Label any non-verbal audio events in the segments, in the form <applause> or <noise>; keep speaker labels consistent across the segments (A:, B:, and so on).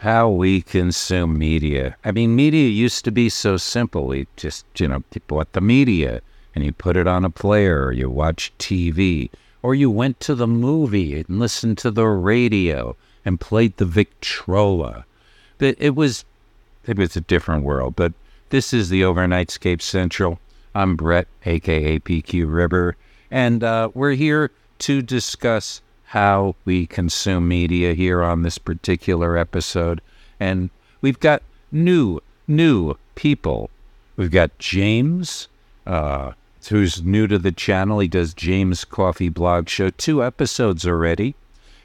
A: how we consume media. I mean, media used to be so simple. You just, you know, you bought the media and you put it on a player, or you watch TV, or you went to the movie and listened to the radio and played the Victrola. But it was, it was a different world. But this is the Overnightscape Central. I'm Bret, aka PQ Ribber, and uh, we're here to discuss how we consume media here on this particular episode. And we've got new, new people. We've got James, uh, who's new to the channel. He does James Coffee Blog Show, two episodes already.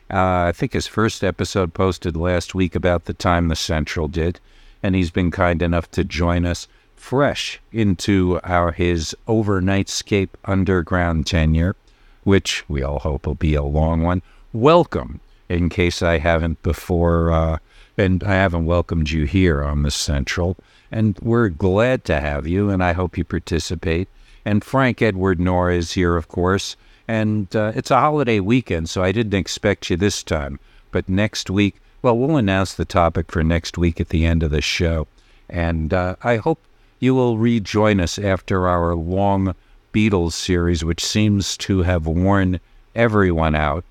A: Uh, I think his first episode posted last week about the time the Central did, and he's been kind enough to join us fresh into our his overnightscape underground tenure which we all hope will be a long one. Welcome, in case I haven't before, uh, and I haven't welcomed you here on the Central. And we're glad to have you, and I hope you participate. And Frank Edward Nora is here, of course. And uh, it's a holiday weekend, so I didn't expect you this time. But next week, well, we'll announce the topic for next week at the end of the show. And uh, I hope you will rejoin us after our long Beatles series, which seems to have worn everyone out.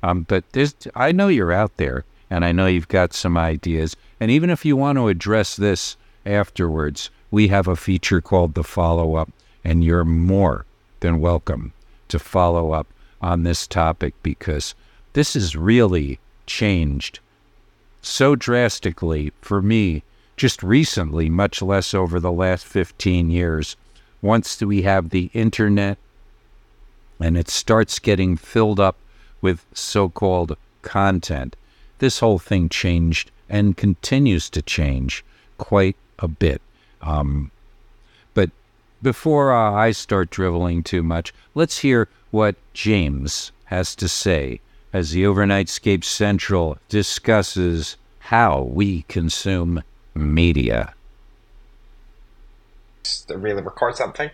A: Um, but there's, I know you're out there, and I know you've got some ideas. And even if you want to address this afterwards, we have a feature called The Follow Up, and you're more than welcome to follow up on this topic because this has really changed so drastically for me just recently, much less over the last 15 years once we have the internet and it starts getting filled up with so called content, this whole thing changed and continues to change quite a bit. Um, but before uh, I start driveling too much, let's hear what James has to say as the Overnightscape Central discusses how we consume media
B: really record something.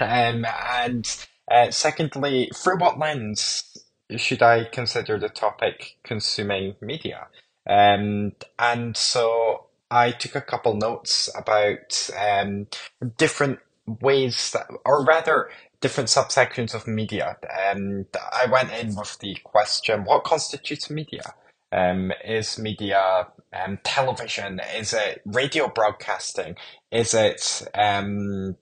B: Um, and uh, secondly, through what lens should I consider the topic consuming media? Um, and so I took a couple notes about um, different ways that, or rather, different subsections of media. And I went in with the question, what constitutes media? Um, is media um, television? Is it radio broadcasting? Is it um,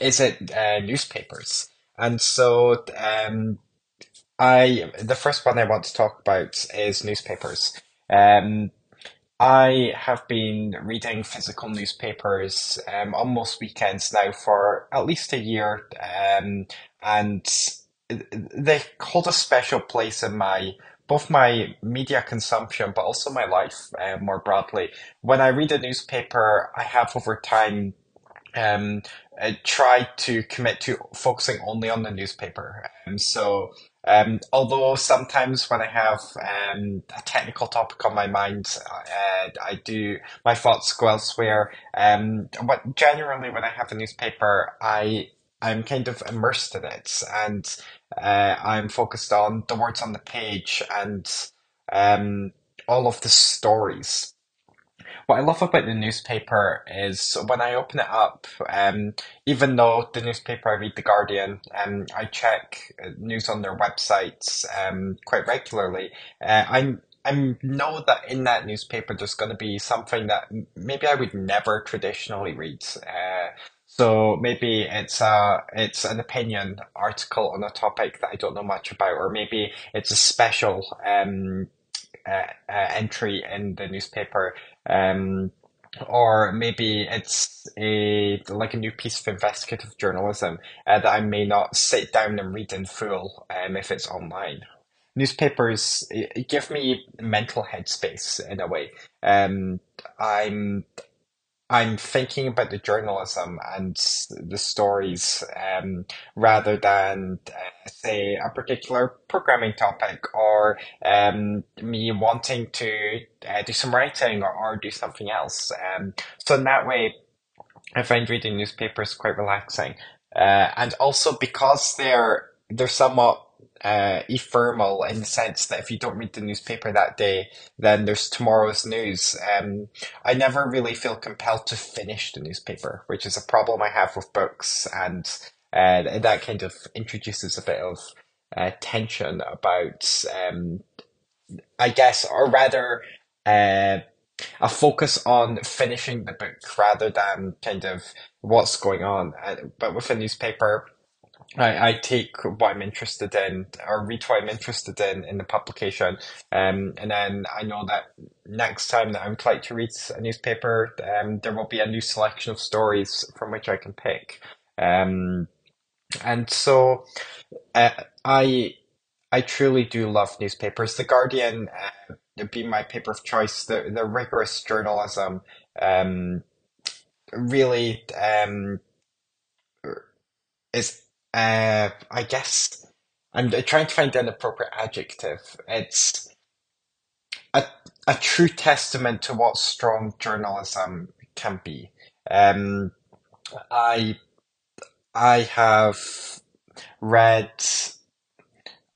B: is it uh, newspapers? And so um, I the first one I want to talk about is newspapers. Um, I have been reading physical newspapers um, on most weekends now for at least a year, um, and they hold a special place in my both my media consumption, but also my life uh, more broadly. When I read a newspaper, I have over time um, tried to commit to focusing only on the newspaper. Um, so, um, although sometimes when I have um, a technical topic on my mind, uh, I do my thoughts go elsewhere. Um, but generally, when I have a newspaper, I I'm kind of immersed in it, and uh, I'm focused on the words on the page and um, all of the stories. What I love about the newspaper is when I open it up, um, even though the newspaper I read The Guardian, um, I check news on their websites um, quite regularly. Uh, I I know that in that newspaper there's going to be something that maybe I would never traditionally read. Uh, so maybe it's a it's an opinion article on a topic that I don't know much about, or maybe it's a special um, uh, uh, entry in the newspaper, um, or maybe it's a like a new piece of investigative journalism uh, that I may not sit down and read in full um, if it's online. Newspapers give me mental headspace in a way. Um, I'm I'm thinking about the journalism and the stories um, rather than, uh, say, a particular programming topic or um, me wanting to uh, do some writing or, or do something else. Um, so in that way, I find reading newspapers quite relaxing. Uh, and also because they're they're somewhat uh, ephemeral in the sense that if you don't read the newspaper that day, then there's tomorrow's news. Um, I never really feel compelled to finish the newspaper, which is a problem I have with books, and uh, that kind of introduces a bit of uh, tension about, um, I guess, or rather, uh, a focus on finishing the book rather than kind of what's going on. Uh, but with a newspaper, I, I take what I'm interested in or read what I'm interested in in the publication. Um, and then I know that next time that I'm like to read a newspaper, um, there will be a new selection of stories from which I can pick. Um, and so uh, I I truly do love newspapers. The Guardian uh, be my paper of choice. The the rigorous journalism um, really um, is uh, I guess I'm trying to find an appropriate adjective. It's a a true testament to what strong journalism can be. Um, I I have read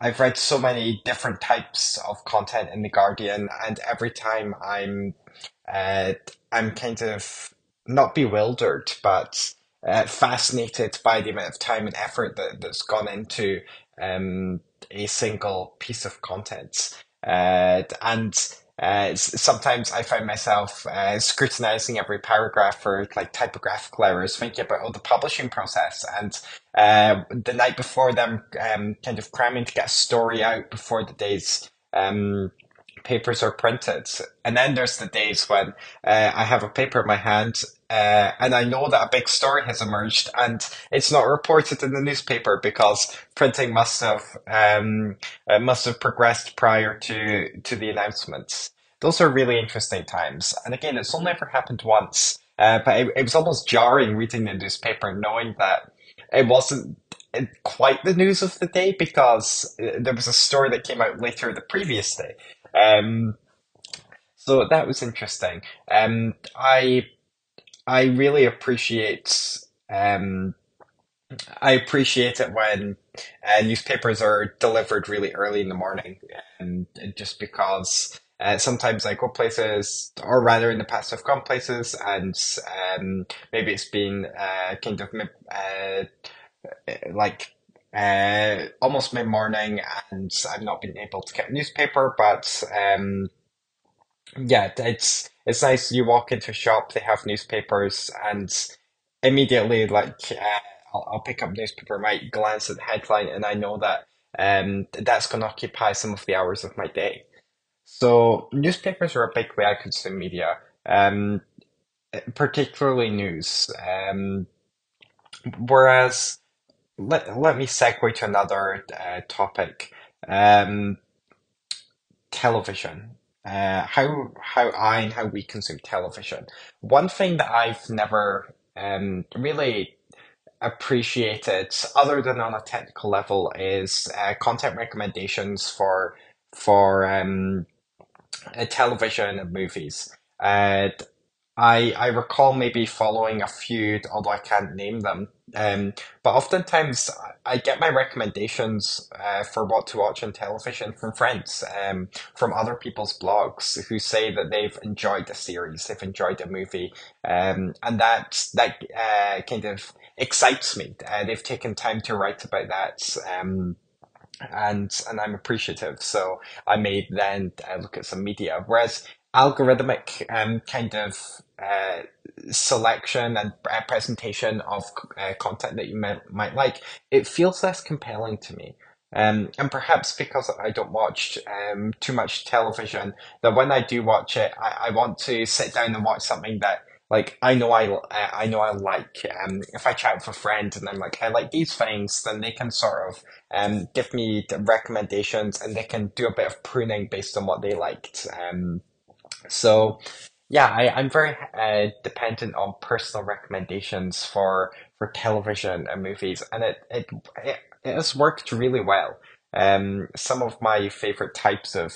B: I've read so many different types of content in the Guardian, and every time I'm uh, I'm kind of not bewildered, but uh, fascinated by the amount of time and effort that, that's gone into um, a single piece of content. Uh, and uh, sometimes I find myself uh, scrutinizing every paragraph for like typographical errors, thinking about all the publishing process, and uh, the night before them, um, kind of cramming to get a story out before the day's um, papers are printed. And then there's the days when uh, I have a paper in my hand uh, and I know that a big story has emerged and it's not reported in the newspaper because printing must have um, uh, must have progressed prior to to the announcements. Those are really interesting times. And again, it's only ever happened once. Uh, but it, it was almost jarring reading the newspaper, knowing that it wasn't quite the news of the day because uh, there was a story that came out later the previous day. Um, so that was interesting. Um, I I really appreciate um, I appreciate it when uh, newspapers are delivered really early in the morning, and just because uh, sometimes I go places, or rather in the past I've gone places, and um, maybe it's been uh, kind of uh, like uh, almost mid morning, and I've not been able to get a newspaper, but um, yeah, it's it's nice. You walk into a shop, they have newspapers, and immediately, like, uh, I'll, I'll pick up newspaper, might glance at the headline, and I know that um, that's going to occupy some of the hours of my day. So newspapers are a big way I consume media, um, particularly news. Um, whereas, let let me segue to another uh, topic. Um, television uh, how how I and how we consume television. One thing that I've never um, really appreciated, other than on a technical level, is uh, content recommendations for for um, uh, television and movies. Uh, I I recall maybe following a few, although I can't name them. Um, but oftentimes I get my recommendations uh, for what to watch on television from friends, um, from other people's blogs who say that they've enjoyed the series, they've enjoyed the movie, um, and that that uh, kind of excites me. Uh, they've taken time to write about that. Um, and and I'm appreciative. So I may then uh, look at some media. Whereas algorithmic um, kind of uh, selection and uh, presentation of uh, content that you might, might like, it feels less compelling to me. Um, and perhaps because I don't watch um, too much television, that when I do watch it, I, I want to sit down and watch something that like I know I I know I like. Um, if I chat with a friend and I'm like I like these things, then they can sort of um give me recommendations and they can do a bit of pruning based on what they liked. Um, so yeah, I, I'm very uh, dependent on personal recommendations for for television and movies, and it it it, it has worked really well. Um, some of my favorite types of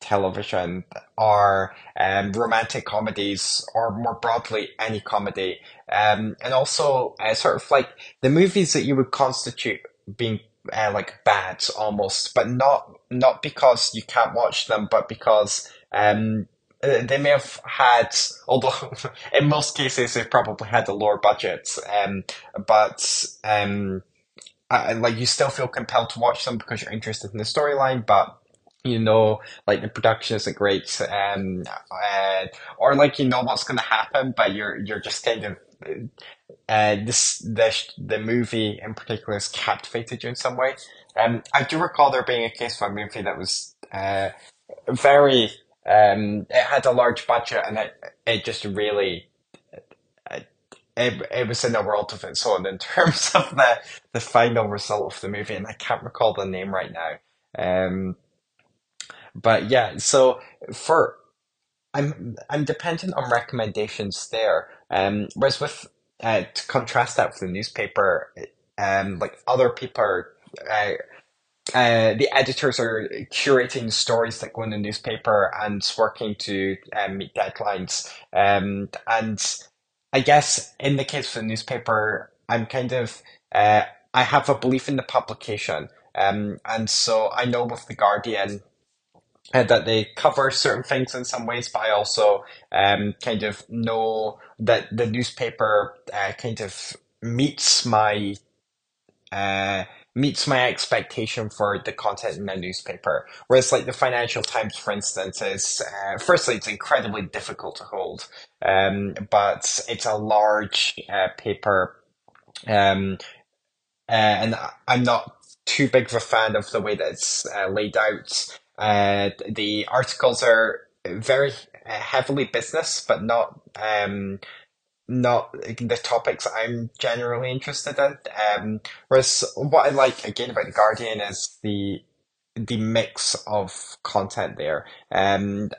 B: television are um, romantic comedies, or more broadly, any comedy, um, and also uh, sort of like the movies that you would constitute being uh, like bad almost, but not not because you can't watch them, but because um, uh, they may have had, although <laughs> in most cases they've probably had a lower budget, um, but um, I, like you still feel compelled to watch them because you're interested in the storyline, but you know, like the production isn't great, um, uh, or like you know what's going to happen, but you're you're just kind of uh, this the the movie in particular has captivated you in some way. Um, I do recall there being a case for a movie that was uh, very um, it had a large budget and it it just really it, it was in a world of its own in <laughs> terms of the the final result of the movie, and I can't recall the name right now. Um, but yeah, so for I'm I'm dependent on recommendations there. Um, whereas with uh, to contrast that with the newspaper, um, like other people are, uh, uh, the editors are curating stories that go in the newspaper and working to um, meet deadlines. Um, and I guess in the case of the newspaper, I'm kind of uh, I have a belief in the publication. Um, and so I know with the Guardian, uh, that they cover certain things in some ways, but I also um, kind of know that the newspaper uh, kind of meets my uh, meets my expectation for the content in the newspaper. Whereas, like the Financial Times, for instance, is uh, firstly it's incredibly difficult to hold, um, but it's a large uh, paper, um, uh, and I'm not too big of a fan of the way that it's uh, laid out. Uh, the articles are very heavily business, but not um, not the topics I'm generally interested in. Um, whereas what I like again about the Guardian is the the mix of content there. Um,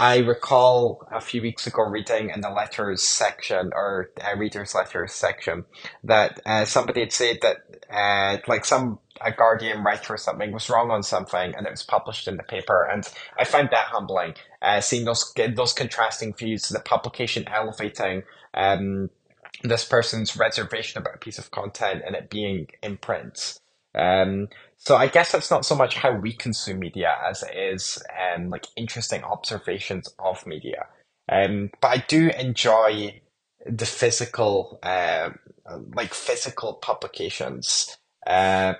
B: I recall a few weeks ago reading in the letters section or uh, readers letters section that uh, somebody had said that uh, like some a Guardian writer or something was wrong on something and it was published in the paper and I find that humbling uh, seeing those those contrasting views the publication elevating um, this person's reservation about a piece of content and it being in print um, so I guess that's not so much how we consume media as it is um, like interesting observations of media. Um, but I do enjoy the physical, uh, like physical publications. Uh,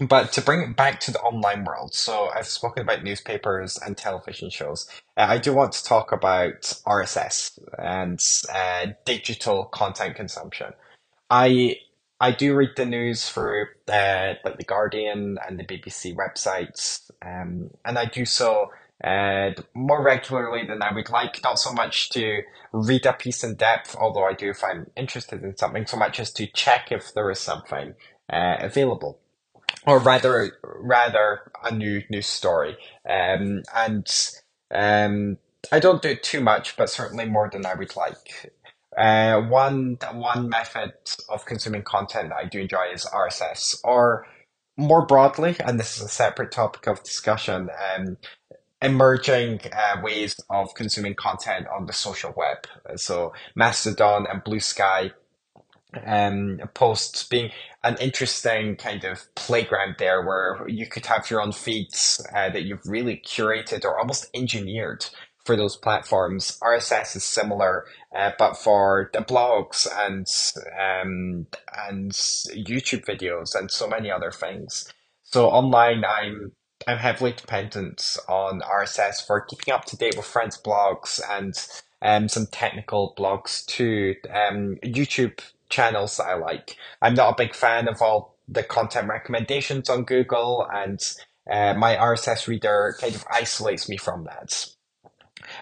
B: but to bring it back to the online world, so I've spoken about newspapers and television shows. Uh, I do want to talk about RSS and uh, digital content consumption. I I do read the news through uh, like the Guardian and the BBC websites, um, and I do so uh, more regularly than I would like. Not so much to read a piece in depth, although I do if I'm interested in something, so much as to check if there is something uh, available, or rather, rather a new news story. Um, and um, I don't do too much, but certainly more than I would like. Uh, one one method of consuming content that I do enjoy is RSS, or more broadly, and this is a separate topic of discussion, um, emerging uh, ways of consuming content on the social web. So Mastodon and Bluesky um, posts being an interesting kind of playground there where you could have your own feeds uh, that you've really curated or almost engineered for those platforms. RSS is similar, uh, but for the blogs and um, and YouTube videos and so many other things. So online, I'm I'm heavily dependent on RSS for keeping up to date with friends' blogs and um, some technical blogs too. Um, YouTube channels that I like. I'm not a big fan of all the content recommendations on Google, and uh, my RSS reader kind of isolates me from that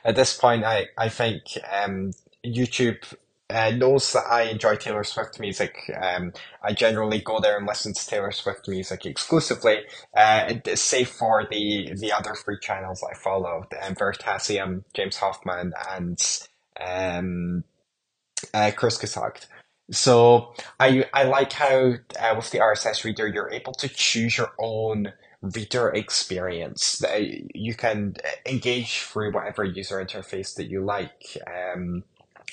B: at this point, I I think um, YouTube uh, knows that I enjoy Taylor Swift music. Um, I generally go there and listen to Taylor Swift music exclusively, uh, save for the the other free channels I follow, um, Veritasium, James Hoffmann, and um, uh, Kurzgesagt. So I I like how uh, with the RSS reader you're able to choose your own reader experience that you can engage through whatever user interface that you like. Um,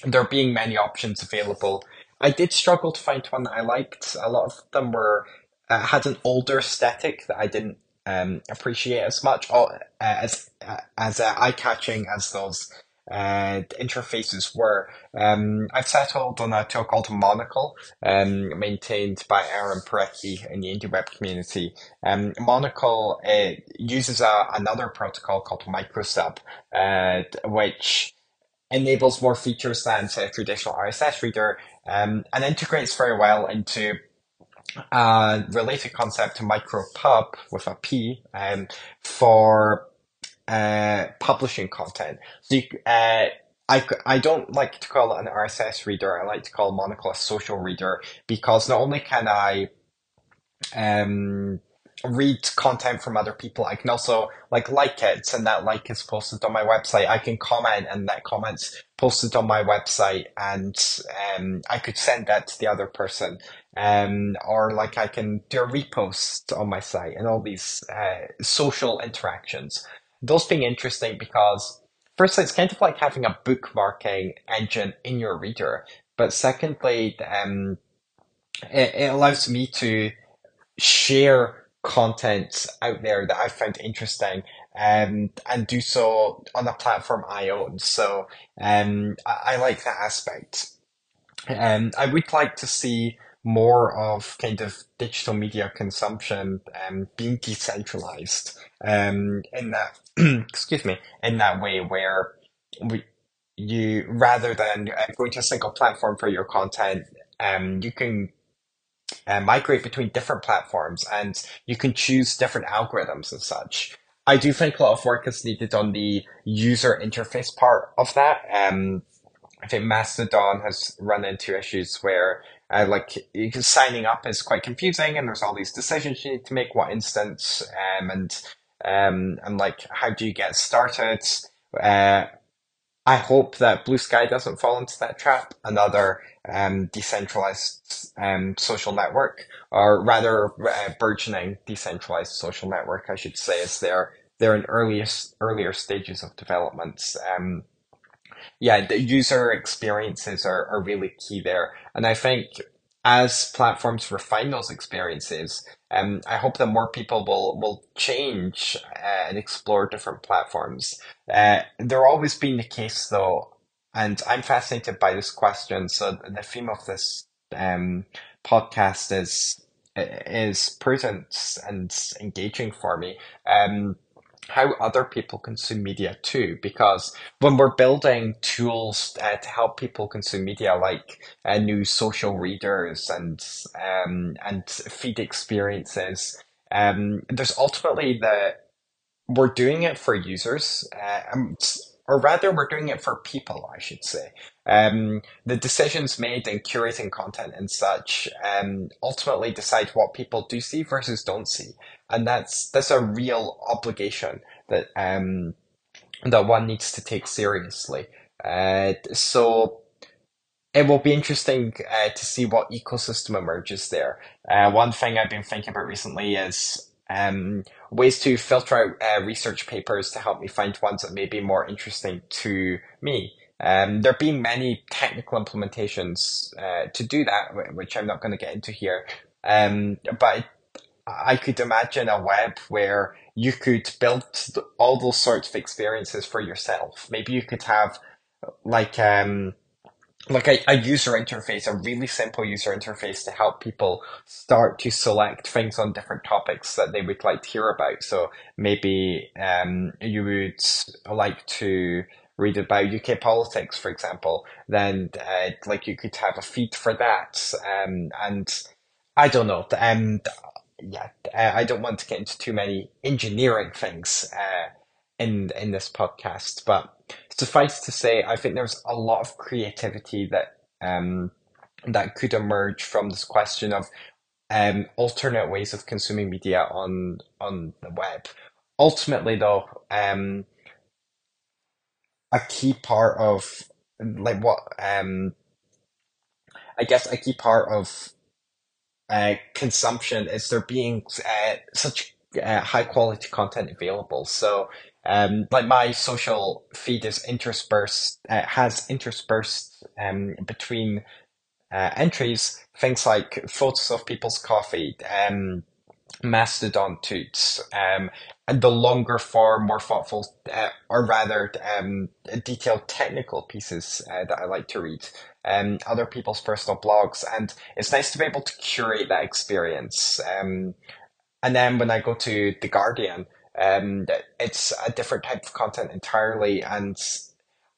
B: there being many options available. I did struggle to find one that I liked. A lot of them were uh, had an older aesthetic that I didn't um, appreciate as much, or uh, as uh, as uh, eye catching as those uh, interfaces were. Um, I've settled on a tool called Monocle, um, maintained by Aaron Parecki in the indie web community. Um, Monocle uh, uses a, another protocol called Microsub, uh, which enables more features than say, a traditional RSS reader um, and integrates very well into a related concept to MicroPub with a P um, for uh, publishing content. So you, uh, I, I don't like to call it an RSS reader. I like to call Monocle a social reader because not only can I um, read content from other people. I can also like like it, and that like is posted on my website. I can comment, and that comments posted on my website, and um, I could send that to the other person, um, or like I can do a repost on my site, and all these uh, social interactions. Those being interesting because firstly, it's kind of like having a bookmarking engine in your reader, but secondly, um, it, it allows me to share content out there that I found interesting um, and do so on a platform I own. So um, I, I like that aspect. Um, I would like to see more of kind of digital media consumption um, being decentralized um, in that <clears throat> excuse me in that way where we you rather than uh, going to a single platform for your content um, you can uh, migrate between different platforms and you can choose different algorithms and such. I do think a lot of work is needed on the user interface part of that. Um, I think Mastodon has run into issues where uh, like signing up is quite confusing and there's all these decisions you need to make, what instance, um, and um, and like how do you get started? Uh, I hope that Bluesky doesn't fall into that trap. Another um, decentralized um, social network, or rather, uh, burgeoning decentralized social network, I should say, is they're they're in earliest earlier stages of development. Um, yeah, the user experiences are, are really key there, and I think as platforms refine those experiences, um, I hope that more people will will change uh, and explore different platforms. Uh, there always been the case though and I'm fascinated by this question. So the theme of this um, podcast is is prudent and engaging for me. Um, how other people consume media too, because when we're building tools uh, to help people consume media, like uh, new social readers and um, and feed experiences, um, there's ultimately the we're doing it for users. Uh, um, or rather we're doing it for people, I should say. Um, the decisions made in curating content and such um, ultimately decide what people do see versus don't see, and that's that's a real obligation that um, that one needs to take seriously. Uh, so it will be interesting uh, to see what ecosystem emerges there. Uh, one thing I've been thinking about recently is um, ways to filter out uh, research papers to help me find ones that may be more interesting to me. Um, there being many technical implementations uh, to do that, which I'm not going to get into here. Um, but I could imagine a web where you could build all those sorts of experiences for yourself. Maybe you could have like um, like a, a user interface, a really simple user interface to help people start to select things on different topics that they would like to hear about. So maybe um, you would like to read about UK politics, for example, then uh, like you could have a feed for that. Um, and I don't know. Um, yeah, I don't want to get into too many engineering things uh, in in this podcast, but suffice to say, I think there's a lot of creativity that um, that could emerge from this question of um, alternate ways of consuming media on on the web. Ultimately, though, um, a key part of like what um, I guess a key part of uh, consumption is there being uh, such uh, high quality content available. So um, like my social feed is interspersed, uh, has interspersed um, between uh, entries, things like photos of people's coffee, um, mastodon toots, um, and the longer form, more thoughtful, uh, or rather um, detailed technical pieces uh, that I like to read, um, other people's personal blogs, and it's nice to be able to curate that experience. Um, and then when I go to the Guardian, um, it's a different type of content entirely, and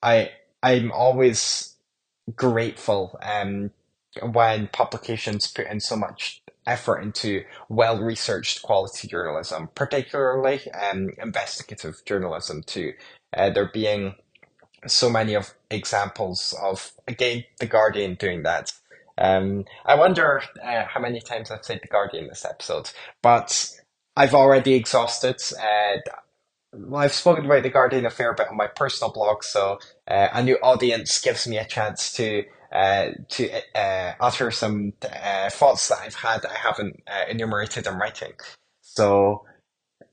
B: I I'm always grateful um, when publications put in so much effort into well researched quality journalism, particularly um, investigative journalism, too. Uh, there being so many of examples of again the Guardian doing that. Um, I wonder uh, how many times I've said the Guardian this episode, but I've already exhausted. Uh, I've spoken about the Guardian a fair bit on my personal blog, so uh, a new audience gives me a chance to uh, to uh, utter some uh, thoughts that I've had I haven't uh, enumerated in writing. So,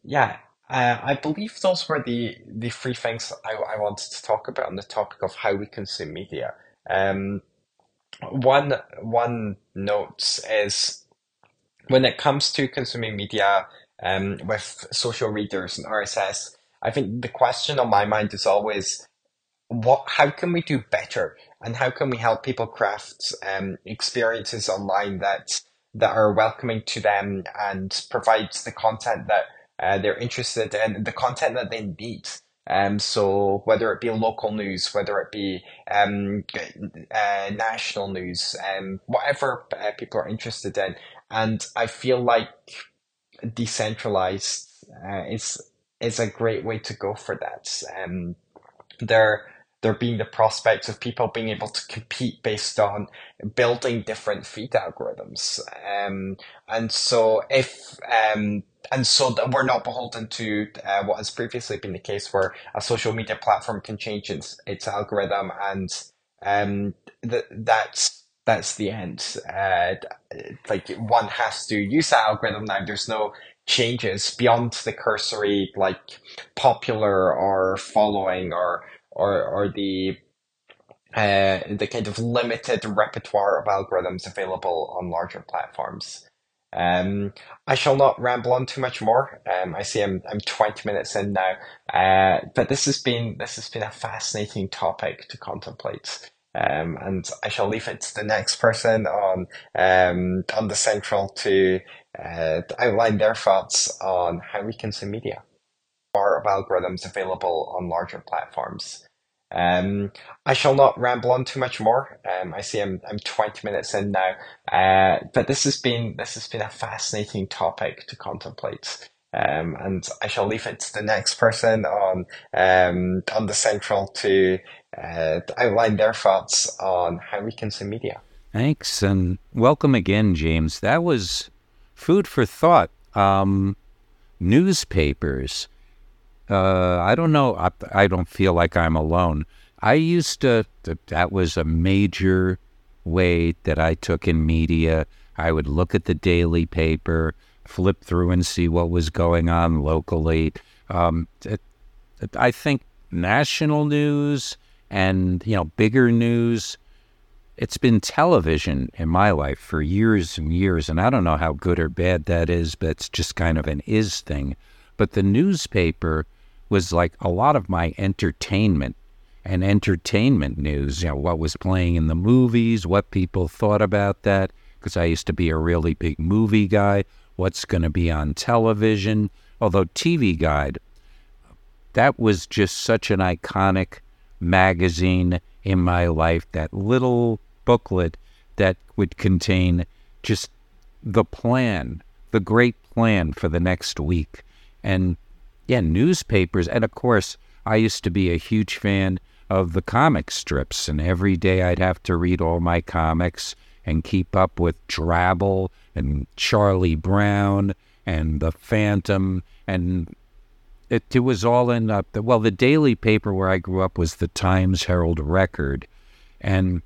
B: yeah, uh, I believe those were the the three things I, I wanted to talk about on the topic of how we consume media. Um, one one note is when it comes to consuming media um, with social readers and RSS, I think the question on my mind is always what how can we do better and how can we help people craft um, experiences online that that are welcoming to them and provides the content that uh, they're interested in, the content that they need. Um, so whether it be local news, whether it be um, uh, national news, um, whatever uh, people are interested in, and I feel like decentralized uh, is is a great way to go for that. Um, there there being the prospect of people being able to compete based on building different feed algorithms. Um, and so if um, and so that we're not beholden to uh, what has previously been the case where a social media platform can change its, its algorithm and um, th- that's that's the end. Uh, like one has to use that algorithm now. There's no changes beyond the cursory, like popular or following or or or the uh, the kind of limited repertoire of algorithms available on larger platforms. Um, I shall not ramble on too much more. Um, I see I'm I'm 20 minutes in now, uh, but this has been this has been a fascinating topic to contemplate. Um, and I shall leave it to the next person on um, on the central to, uh, outline their thoughts on how we consume media. Are of algorithms available on larger platforms. Um, I shall not ramble on too much more. Um, I see I'm I'm 20 minutes in now, uh, but this has been this has been a fascinating topic to contemplate. Um, and I shall leave it to the next person on um, on the central to uh, outline their thoughts on how we consume media.
A: Thanks, and welcome again, James. That was food for thought. Um, newspapers. Uh, I don't know. I, I, don't feel like I'm alone. I used to, that was a major way that I took in media. I would look at the daily paper, flip through and see what was going on locally. Um, it, it, I think national news and you know bigger news it's been television in my life for years and years and i don't know how good or bad that is but it's just kind of an is thing but the newspaper was like a lot of my entertainment and entertainment news you know what was playing in the movies what people thought about that because i used to be a really big movie guy what's going to be on television although tv guide that was just such an iconic magazine in my life, that little booklet that would contain just the plan, the great plan for the next week. And yeah, newspapers. And of course, I used to be a huge fan of the comic strips, and every day I'd have to read all my comics and keep up with Drabble and Charlie Brown and the Phantom and it, it was all in, uh, the, well, the daily paper where I grew up was the Times Herald Record. And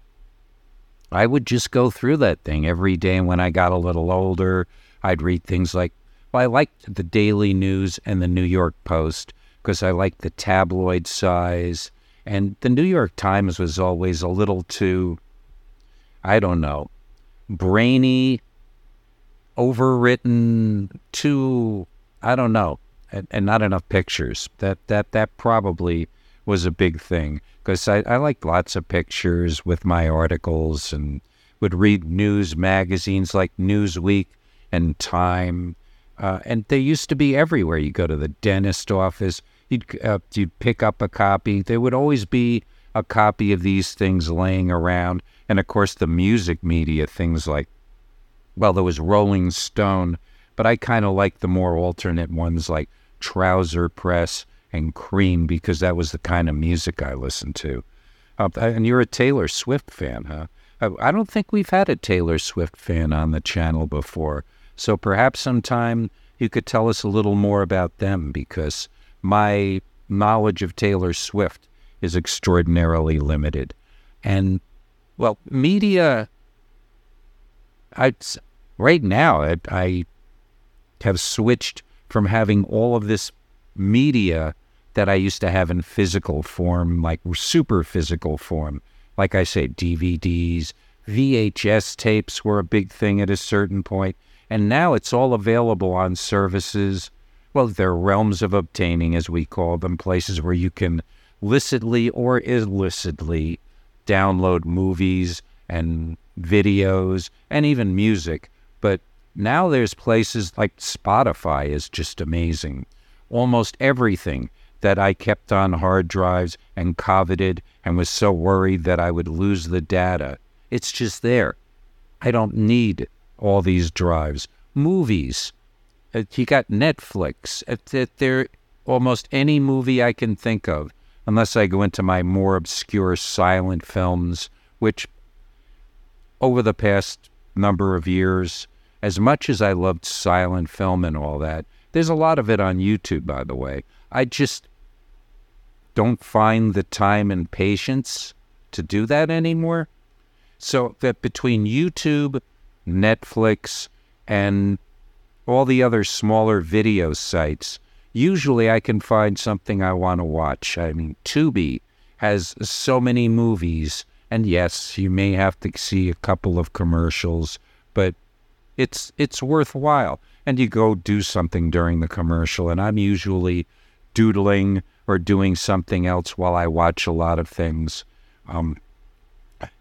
A: I would just go through that thing every day. And when I got a little older, I'd read things like, well, I liked the Daily News and the New York Post because I liked the tabloid size. And the New York Times was always a little too, I don't know, brainy, overwritten, too, I don't know, and, and not enough pictures. That that that probably was a big thing because I, I like lots of pictures with my articles and would read news magazines like Newsweek and Time. Uh, and they used to be everywhere. You go to the dentist office, you'd, uh, you'd pick up a copy. There would always be a copy of these things laying around. And of course, the music media, things like, well, there was Rolling Stone, but I kind of like the more alternate ones like Trouser Press and Creem because that was the kind of music I listened to. Uh, and you're a Taylor Swift fan, huh? I don't think we've had a Taylor Swift fan on the channel before. So perhaps sometime you could tell us a little more about them because my knowledge of Taylor Swift is extraordinarily limited. And, well, media, I, right now, I, I have switched from having all of this media that I used to have in physical form, like super physical form, like I say, DVDs, VHS tapes were a big thing at a certain point, and now it's all available on services. Well, there are realms of obtaining, as we call them, places where you can licitly or illicitly download movies and videos and even music. But now there's places like Spotify is just amazing. Almost everything that I kept on hard drives and coveted and was so worried that I would lose the data. It's just there. I don't need all these drives. Movies. Uh, you got Netflix. Uh, there, almost any movie I can think of, unless I go into my more obscure silent films, which over the past number of years, as much as I loved silent film and all that, there's a lot of it on YouTube, by the way. I just don't find the time and patience to do that anymore. So that between YouTube, Netflix, and all the other smaller video sites, usually I can find something I want to watch. I mean, Tubi has so many movies, and yes, you may have to see a couple of commercials, but it's it's worthwhile. And you go do something during the commercial, and I'm usually doodling or doing something else while I watch a lot of things. Um,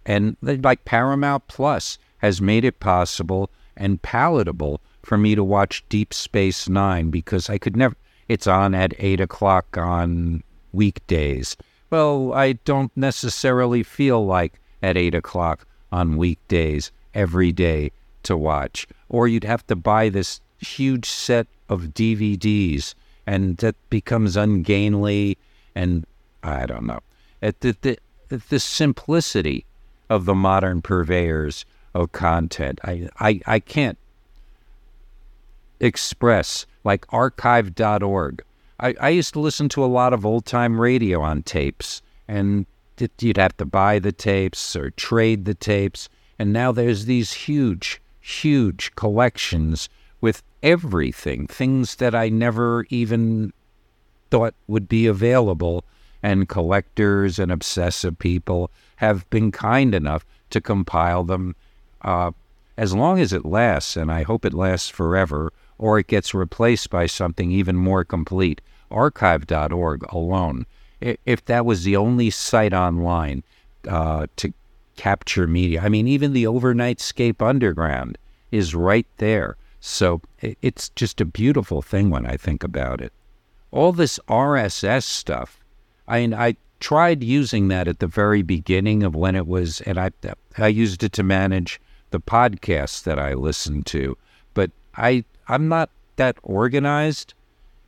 A: and like Paramount Plus has made it possible and palatable for me to watch Deep Space Nine because I could never. It's on at eight o'clock on weekdays. Well, I don't necessarily feel like at eight o'clock on weekdays every day to watch. Or you'd have to buy this huge set of DVDs, and that becomes ungainly. And I don't know. At the, the, the simplicity of the modern purveyors of content, I, I, I can't express like archive.org. I, I used to listen to a lot of old time radio on tapes, and you'd have to buy the tapes or trade the tapes. And now there's these huge huge collections with everything, things that I never even thought would be available. And collectors and obsessive people have been kind enough to compile them uh, as long as it lasts, and I hope it lasts forever, or it gets replaced by something even more complete. Archive.org alone, if that was the only site online uh, to capture media. I mean, even the Overnightscape Underground is right there. So it's just a beautiful thing when I think about it. All this RSS stuff, I mean, I tried using that at the very beginning of when it was, and I I used it to manage the podcasts that I listen to. But I I'm not that organized.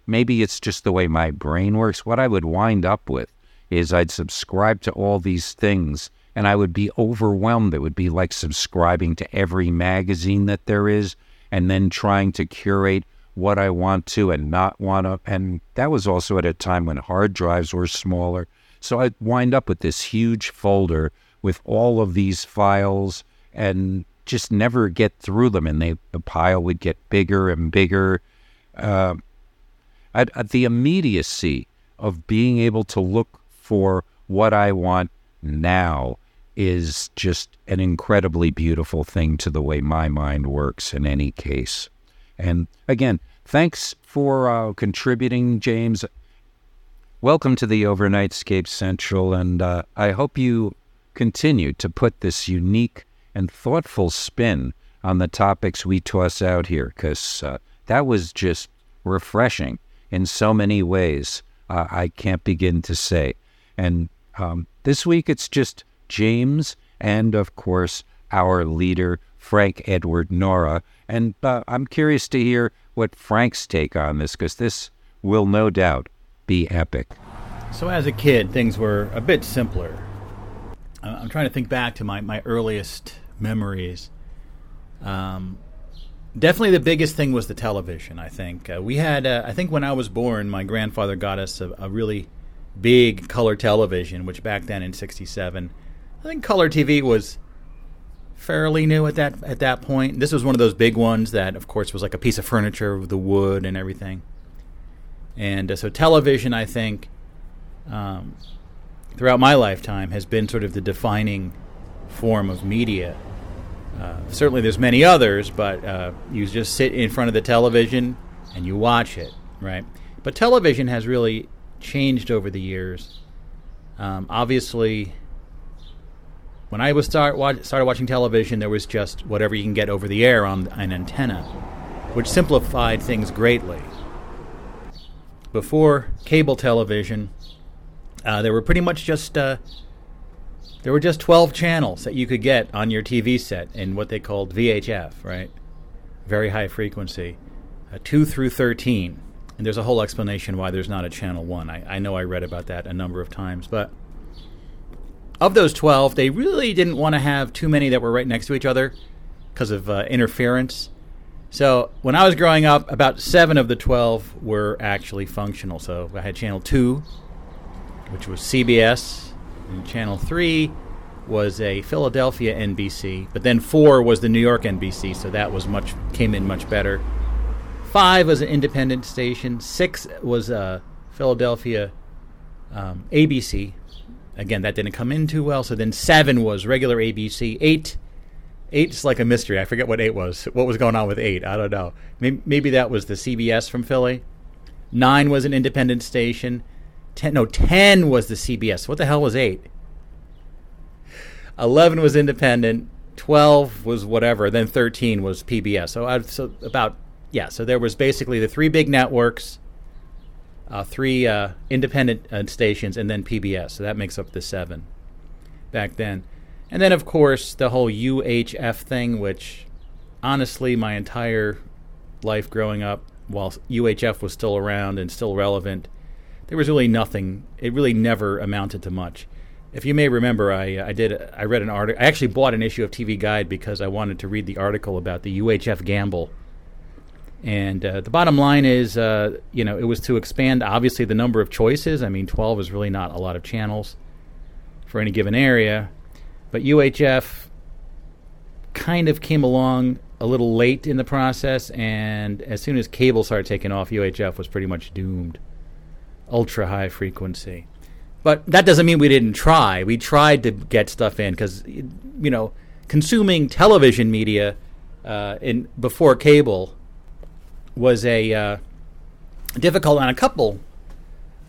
A: Maybe it's just the way my brain works. What I would wind up with is I'd subscribe to all these things and I would be overwhelmed. It would be like subscribing to every magazine that there is and then trying to curate what I want to and not want to. And that was also at a time when hard drives were smaller. So I'd wind up with this huge folder with all of these files and just never get through them. And they, the pile would get bigger and bigger. Uh, the immediacy of being able to look for what I want now is just an incredibly beautiful thing to the way my mind works in any case. And again, thanks for uh, contributing, James. Welcome to the Overnightscape Central, and uh, I hope you continue to put this unique and thoughtful spin on the topics we toss out here, because uh, that was just refreshing in so many ways. Uh, I can't begin to say. And um, this week it's just James and, of course, our leader, Frank Edward Nora. And uh, I'm curious to hear what Frank's take on this, because this will no doubt be epic.
C: So, as a kid, things were a bit simpler. I'm trying to think back to my, my earliest memories. Um, definitely the biggest thing was the television, I think. Uh, we had, uh, I think when I was born, my grandfather got us a, a, really big color television, which back then in 67, I think color TV was fairly new at that at that point. This was one of those big ones that, of course, was like a piece of furniture with the wood and everything. And uh, so television, I think, um, throughout my lifetime, has been sort of the defining form of media. Uh, certainly, there's many others, but uh, you just sit in front of the television and you watch it, right? But television has really changed over the years. Um, obviously, when I was start watch, started watching television, there was just whatever you can get over the air on an antenna, which simplified things greatly before cable television, uh, there were pretty much just uh, there were just 12 channels that you could get on your TV set in what they called VHF, right? Very high frequency, uh, 2 through 13. And there's a whole explanation why there's not a channel 1. I, I know I read about that a number of times. But of those 12, they really didn't want to have too many that were right next to each other because of uh, interference. So when I was growing up, about seven of the 12 were actually functional. So I had channel two, which was CBS, and channel three was a Philadelphia NBC, but then four was the New York NBC, so that was much came in much better. Five was an independent station. Six was a Philadelphia um, ABC. Again, that didn't come in too well. So then seven was regular ABC. Eight Eight's like a mystery. I forget what eight was. What was going on with eight? I don't know. Maybe, maybe that was the CBS from Philly. Nine was an independent station. Ten, no, ten was the CBS. What the hell was eight? Eleven was independent. Twelve was whatever. Then thirteen was PBS. So, I, so about yeah. So there was basically the three big networks, uh, three uh, independent uh, stations, and then PBS. So that makes up the seven back then. And then, of course, the whole UHF thing, which honestly, my entire life growing up, while UHF was still around and still relevant, there was really nothing. It really never amounted to much. If you may remember, I I did I read an article. I actually bought an issue of TV Guide because I wanted to read the article about the UHF gamble. And uh, the bottom line is, uh, you know, it was to expand obviously the number of choices. I mean, 12 is really not a lot of channels for any given area. But UHF kind of came along a little late in the process, and as soon as cable started taking off, UHF was pretty much doomed. Ultra high frequency. But that doesn't mean we didn't try. We tried to get stuff in because, you know, consuming television media uh, in before cable was a uh, difficult on a couple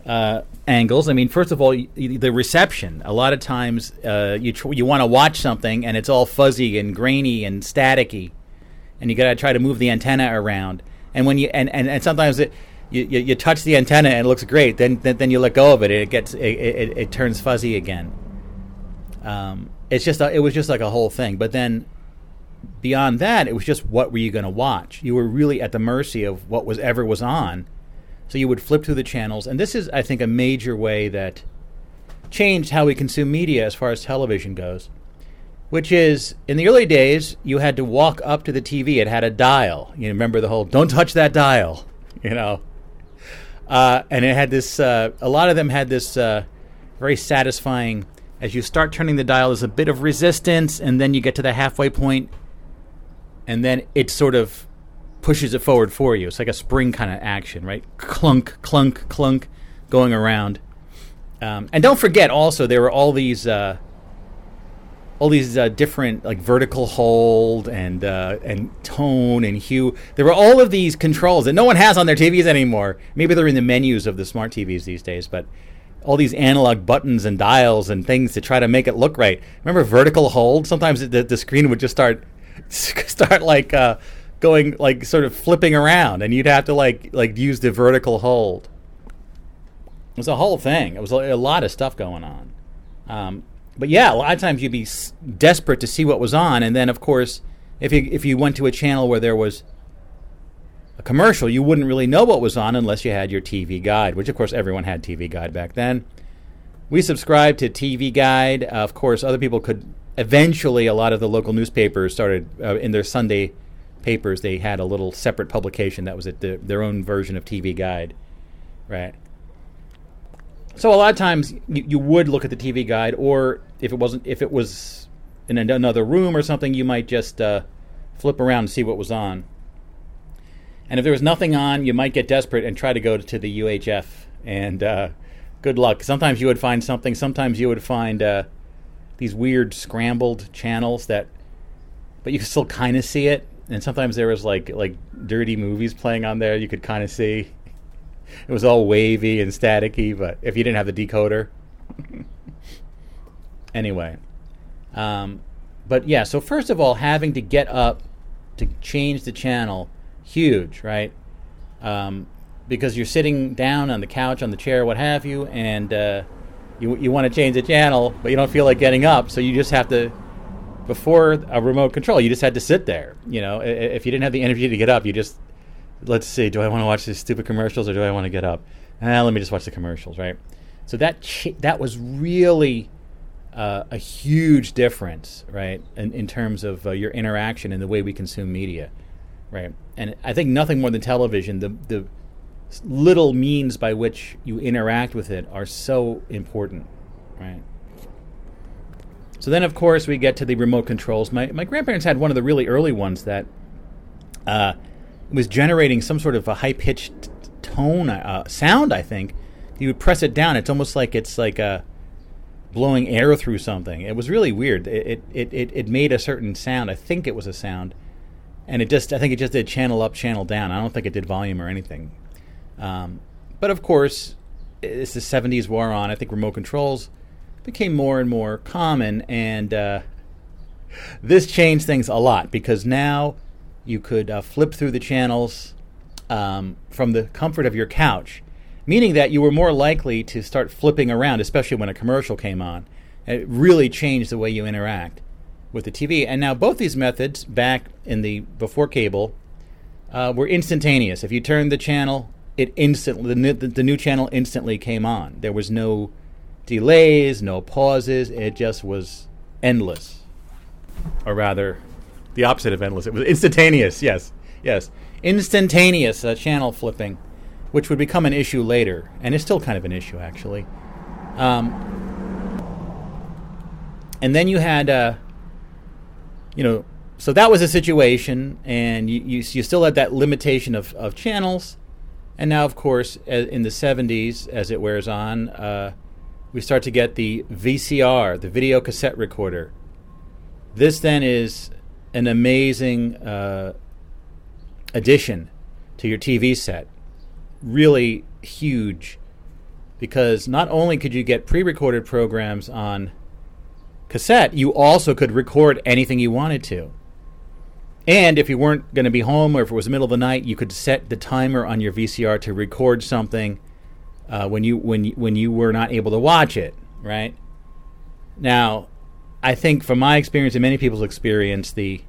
C: uh, angles. I mean, first of all, the reception. A lot of times, uh, you tr- you want to watch something and it's all fuzzy and grainy and staticky, and you got to try to move the antenna around. And when you and and, and sometimes it. You, you, you, touch the antenna and it looks great. Then then, then you let go of it, and it gets it, it, it turns fuzzy again. Um, it's just a, it was just like a whole thing. But then beyond that, it was just what were you going to watch? You were really at the mercy of what was ever was on so you would flip through the channels, and this is, I think, a major way that changed how we consume media as far as television goes. Which is, in the early days, you had to walk up to the TV. It had a dial. You remember the whole "don't touch that dial," <laughs> you know. Uh, and it had this. Uh, a lot of them had this uh, very satisfying. As you start turning the dial, there's a bit of resistance, and then you get to the halfway point, and then it sort of pushes it forward for you. It's like a spring kind of action, right? Clunk, clunk, clunk, going around. Um, and don't forget, also there were all these uh, all these uh, different like vertical hold and uh, and tone and hue. There were all of these controls that no one has on their TVs anymore. Maybe they're in the menus of the smart TVs these days, but all these analog buttons and dials and things to try to make it look right. Remember vertical hold? Sometimes the, the screen would just start <laughs> start like uh, going like sort of flipping around, and you'd have to like like use the vertical hold. It was a whole thing. It was a, lot of stuff going on. Um, but yeah, a lot of times you'd be s- desperate to see what was on, and then of course, if you if you went to a channel where there was a commercial, you wouldn't really know what was on unless you had your TV Guide, which of course everyone had TV Guide back then. We subscribed to TV Guide. Uh, of course, other people could. Eventually, a lot of the local newspapers started uh, in their Sunday papers. They had a little separate publication that was the, their own version of TV Guide, right? So a lot of times you, you would look at the TV guide, or if it wasn't, if it was in another room or something, you might just uh, flip around and see what was on. And if there was nothing on, you might get desperate and try to go to the UHF. And uh, good luck. Sometimes you would find something. Sometimes you would find uh, these weird scrambled channels that, but you could still kind of see it. And sometimes there was like like dirty movies playing on there. You could kind of see it was all wavy and staticky, but if you didn't have the decoder. <laughs> anyway. Um, but yeah, so first of all, having to get up to change the channel, huge, right? Um, because you're sitting down on the couch, on the chair, what have you, and uh, you, you want to change the channel, but you don't feel like getting up, so you just have to. Before a remote control, you just had to sit there. You know, if you didn't have the energy to get up, you just let's see, do I want to watch these stupid commercials or do I want to get up? Ah, let me just watch the commercials, right? So that ch- that was really uh, a huge difference, right, in, in terms of uh, your interaction and the way we consume media, right? And I think nothing more than television, the the little means by which you interact with it are so important, right? So then, of course, we get to the remote controls. My my grandparents had one of the really early ones that. Uh, was generating some sort of a high pitched tone uh, sound. I think you would press it down. It's almost like it's like a uh, blowing air through something. It was really weird. It it, it it made a certain sound. I think it was a sound, and it just I think it just did channel up, channel down. I don't think it did volume or anything. Um, but of course, as the 70s wore on, I think remote controls became more and more common, and uh, this changed things a lot because now you could uh, flip through the channels um, from the comfort of your couch, meaning that you were more likely to start flipping around, especially when a commercial came on. It really changed the way you interact with the TV. And now both these methods, back in the before cable, uh, were instantaneous. If you turned the channel, it instantly the, the, the new channel instantly came on. There was no delays, no pauses. It just was endless, or rather, the opposite of endless. It was instantaneous. Yes, yes, instantaneous uh, channel flipping, which would become an issue later, and is still kind of an issue actually. Um, and then you had, uh, you know, so that was a situation, and you, you, you still had that limitation of, of channels. And now, of course, in the 70s, as it wears on, uh, we start to get the VCR, the video cassette recorder. This then is an amazing uh, addition to your TV set. Really huge because not only could you get pre recorded programs on cassette, you also could record anything you wanted to. And if you weren't going to be home or if it was the middle of the night, you could set the timer on your VCR to record something uh, when you when when you were not able to watch it, right? Now, I think from my experience and many people's experience, the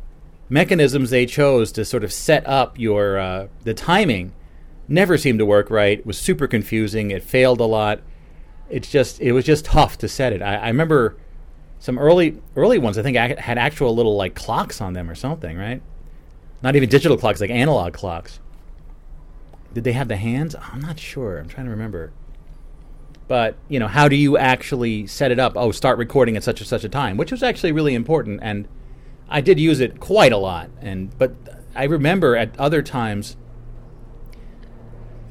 C: mechanisms they chose to sort of set up your uh, the timing never seemed to work right. It was super confusing. It failed a lot. It's just it was just tough to set it. I, I remember some early early ones. I think had actual little like clocks on them or something, right? Not even digital clocks, like analog clocks. Did they have the hands? I'm not sure. I'm trying to remember. But you know, how do you actually set it up? Oh, start recording at such and such a time, which was actually really important. And I did use it quite a lot. And but I remember at other times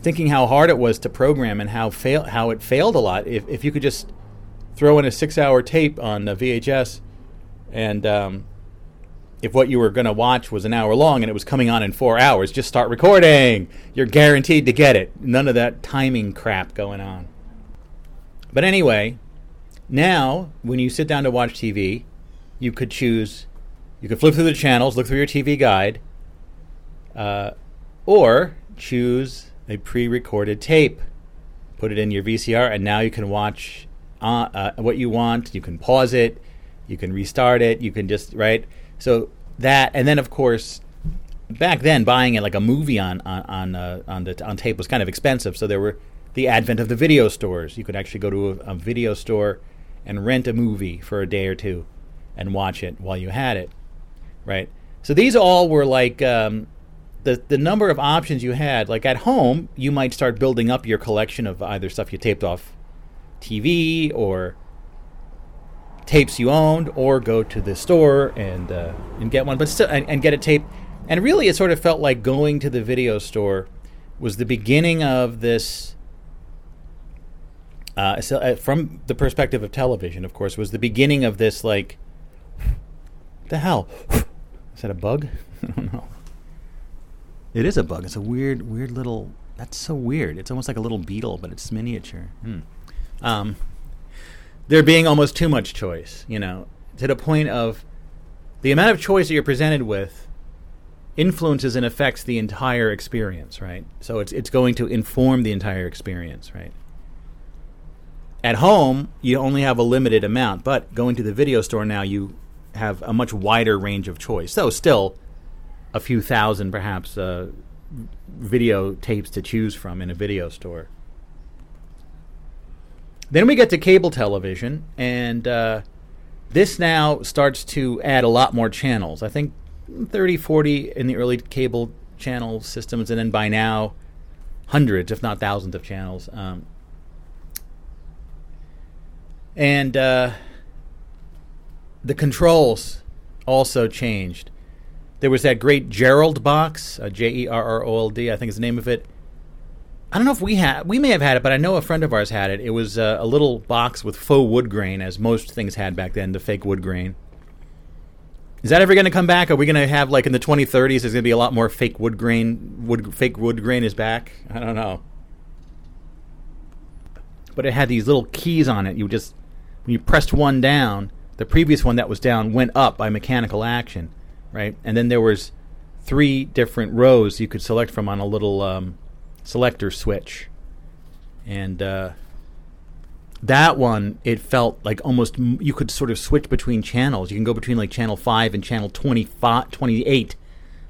C: thinking how hard it was to program and how fail how it failed a lot. If if you could just throw in a six hour tape on a VHS And um, if what you were going to watch was an hour long and it was coming on in four hours, just start recording. You're guaranteed to get it. None of that timing crap going on. But anyway, now when you sit down to watch TV, you could choose, you could flip through the channels, look through your TV guide, uh, or choose a pre recorded tape. Put it in your VCR, and now you can watch uh, uh, what you want. You can pause it, you can restart it, you can just, right? So that, and then of course, back then buying it like a movie on on on, uh, on the on tape was kind of expensive. So there were the advent of the video stores. You could actually go to a, a video store and rent a movie for a day or two and watch it while you had it, right? So these all were like um, the the number of options you had. Like at home, you might start building up your collection of either stuff you taped off TV or tapes you owned, or go to the store and uh, and get one, but still and, and get a tape. And really, it sort of felt like going to the video store was the beginning of this. Uh, so, uh, from the perspective of television, of course, was the beginning of this like, the hell, <laughs> is that a bug? <laughs> I don't know. It is a bug. It's a weird, weird little. That's so weird. It's almost like a little beetle, but it's miniature. Hmm. Um, there being almost too much choice, you know, to the point of the amount of choice that you're presented with influences and affects the entire experience, right? So it's it's going to inform the entire experience, right? At home, you only have a limited amount, but going to the video store now, you have a much wider range of choice. So still, a few thousand perhaps uh, video tapes to choose from in a video store. Then we get to cable television, and uh, this now starts to add a lot more channels. I think 30, 40 in the early cable channel systems, and then by now, hundreds, if not thousands, of channels. Um, and uh, the controls also changed. There was that great Jerrold box, uh, J E R R O L D, I think is the name of it. I don't know if we had, we may have had it, but I know a friend of ours had it. It was uh, a little box with faux wood grain, as most things had back then, the fake wood grain. Is that ever going to come back? Are we going to have like in the 2030s? There's going to be a lot more fake wood grain. Wood fake wood grain is back. I don't know. But it had these little keys on it. You just when you pressed one down, the previous one that was down went up by mechanical action, right? And then there was three different rows you could select from on a little um, selector switch, and uh, that one it felt like almost m- you could sort of switch between channels. You can go between like channel five and channel 25, 28,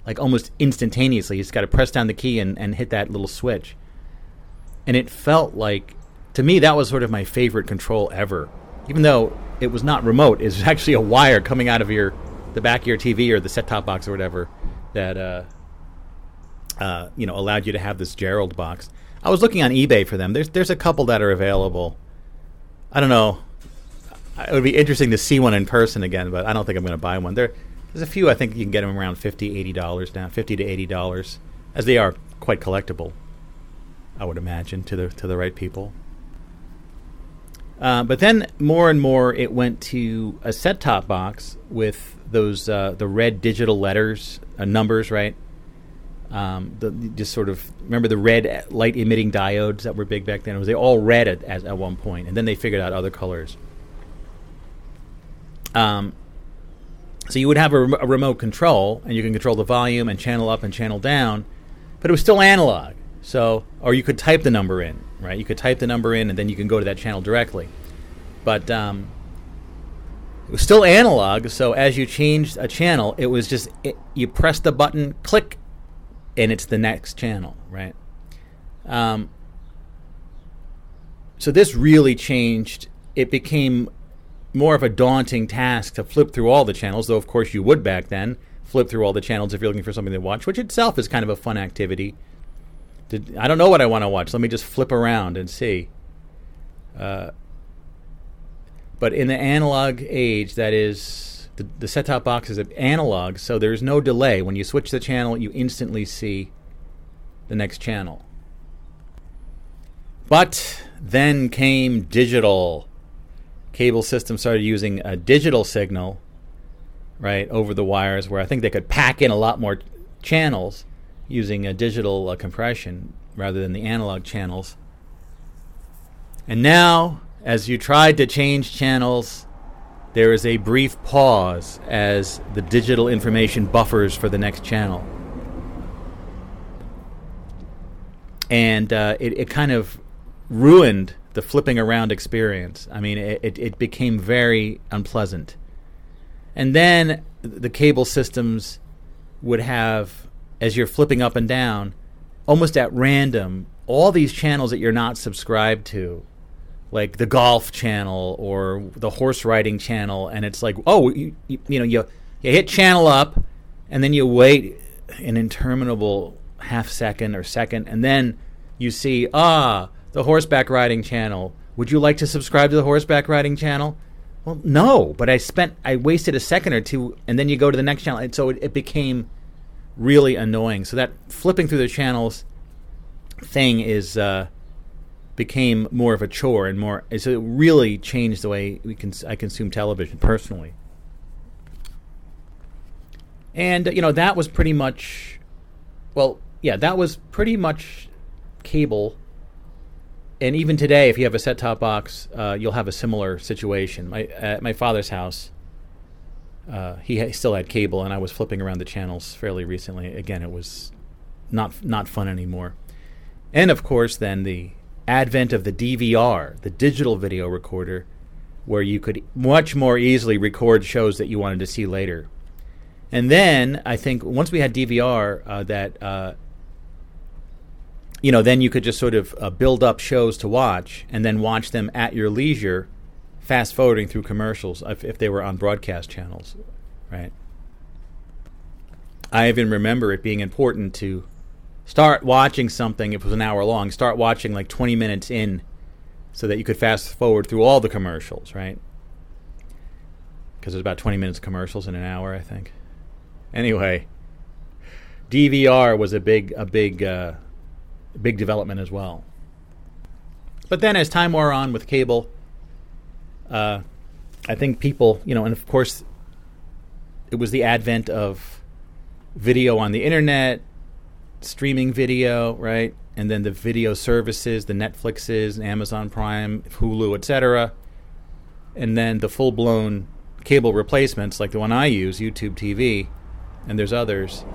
C: like almost instantaneously. You just got to press down the key and, and hit that little switch, and it felt like to me that was sort of my favorite control ever. Even though it was not remote, it was <laughs> actually a wire coming out of your the back of your TV or the set top box or whatever that uh, uh, you know allowed you to have this Jerrold box. I was looking on eBay for them. There's there's a couple that are available. I don't know. It would be interesting to see one in person again, but I don't think I'm going to buy one. There, there's a few. I think you can get them around 50 80 dollars now, 50 to 80 dollars, as they are quite collectible. I would imagine to the to the right people. Uh, but then more and more, it went to a set-top box with those uh, the red digital letters, uh, numbers, right? Um, the, just sort of remember the red light emitting diodes that were big back then. It was they all red at, at, at one point, and then they figured out other colors. Um, so you would have a, rem- a remote control, and you can control the volume and channel up and channel down, but it was still analog. So, or you could type the number in, right? You could type the number in, and then you can go to that channel directly. But um, it was still analog. So as you changed a channel, it was just it, you press the button, click, and it's the next channel, right? Um, so this really changed. It became more of a daunting task to flip through all the channels, though of course you would back then flip through all the channels if you're looking for something to watch, which itself is kind of a fun activity. Did, I don't know what I want to watch. Let me just flip around and see. Uh, but in the analog age, that is, the, the set top box is analog, so there's no delay. When you switch the channel, you instantly see the next channel. But then came digital. Cable systems started using a digital signal right, over the wires, where I think they could pack in a lot more channels using a digital uh, compression rather than the analog channels. And now, as you tried to change channels, there is a brief pause as the digital information buffers for the next channel. And uh, it, it kind of ruined the flipping around experience. I mean, it, it, it became very unpleasant. And then the cable systems would have, as you're flipping up and down, almost at random, all these channels that you're not subscribed to, like the golf channel or the horse riding channel, and it's like, oh, you, you, you know, you you hit channel up, and then you wait an interminable half second or second, and then you see, ah, the horseback riding channel. Would you like to subscribe to the horseback riding channel? Well, no, but I spent, I wasted a second or two, and then you go to the next channel, and so it, it became really annoying. So that flipping through the channels thing is uh, became more of a chore and more. So it really changed the way we can I consume television personally. And you know that was pretty much, well, yeah, that was pretty much cable and even today, if you have a set-top box, uh, you'll have a similar situation. My at my father's house, uh, he ha- still had cable, and I was flipping around the channels fairly recently. Again, it was not not fun anymore. And of course, then the advent of the DVR, the digital video recorder, where you could much more easily record shows that you wanted to see later. And then I think once we had DVR, uh, that uh, you know, then you could just sort of uh, build up shows to watch and then watch them at your leisure, fast forwarding through commercials if, if they were on broadcast channels, right? I even remember it being important to start watching something if it was an hour long, start watching like 20 minutes in so that you could fast forward through all the commercials, right? Because there's about 20 minutes of commercials in an hour, I think. Anyway, DVR was a big, a big, uh, big development as well. But then, as time wore on with cable, uh, I think people, you know, and of course, it was the advent of video on the internet, streaming video, right? And then the video services, the Netflixes, Amazon Prime, Hulu, etc. And then the full blown cable replacements, like the one I use, YouTube TV, and there's others.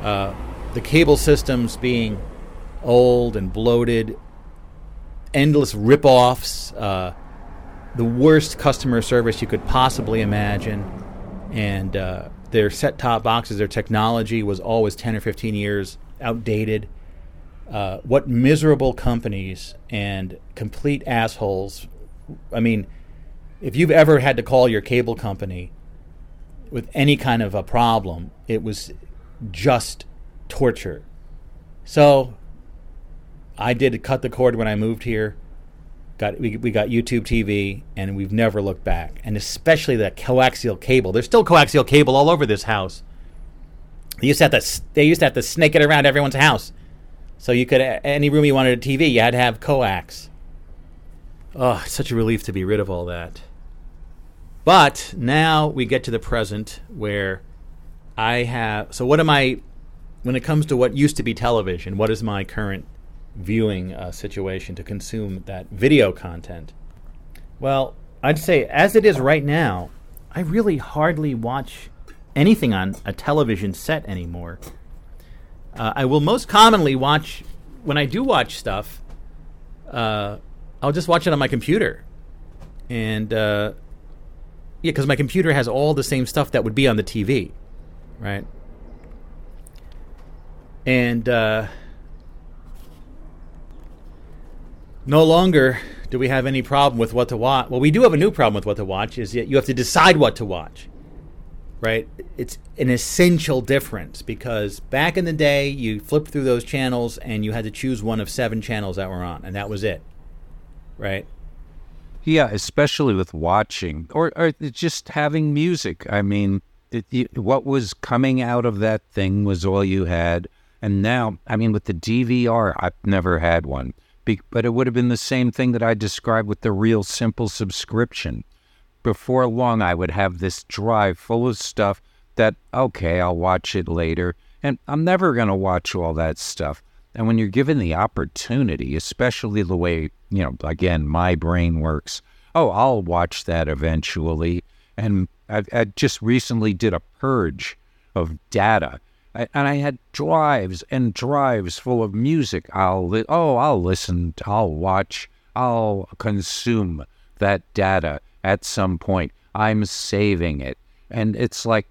C: Uh, the cable systems being old and bloated, endless rip-offs, uh, the worst customer service you could possibly imagine, and uh, their set-top boxes, their technology was always 10 or 15 years outdated. Uh, what miserable companies and complete assholes. I mean, if you've ever had to call your cable company with any kind of a problem, it was just torture. So I did cut the cord when I moved here. Got we, we got YouTube TV, and we've never looked back. And especially that coaxial cable. There's still coaxial cable all over this house. They used to have to they used to have to snake it around everyone's house, so you could any room you wanted a TV, you had to have coax. Oh, such a relief to be rid of all that. But now we get to the present where I have. So what am I? When it comes to what used to be television, what is my current viewing uh, situation to consume that video content? Well, I'd say as it is right now, I really hardly watch anything on a television set anymore. Uh, I will most commonly watch when I do watch stuff. Uh, I'll just watch it on my computer, and uh, yeah, because my computer has all the same stuff that would be on the TV, right? And uh, no longer do we have any problem with what to watch. Well, we do have a new problem with what to watch. Is that you have to decide what to watch, right? It's an essential difference because back in the day, you flipped through those channels and you had to choose one of seven channels that were on, and that was it, right?
A: Yeah, especially with watching or, or just having music. I mean, it, what was coming out of that thing was all you had. And now, I mean, with the DVR, I've never had one but it would have been the same thing that I described with the real simple subscription. before long, I would have this drive full of stuff that, okay, I'll watch it later. And I'm never going to watch all that stuff. And when you're given the opportunity, especially the way, you know, again, my brain works, oh, I'll watch that eventually. And I, I just recently did a purge of data. I, and I had drives and drives full of music. I'll, li- oh, I'll listen, I'll watch, I'll consume that data at some point. I'm saving it. And it's like,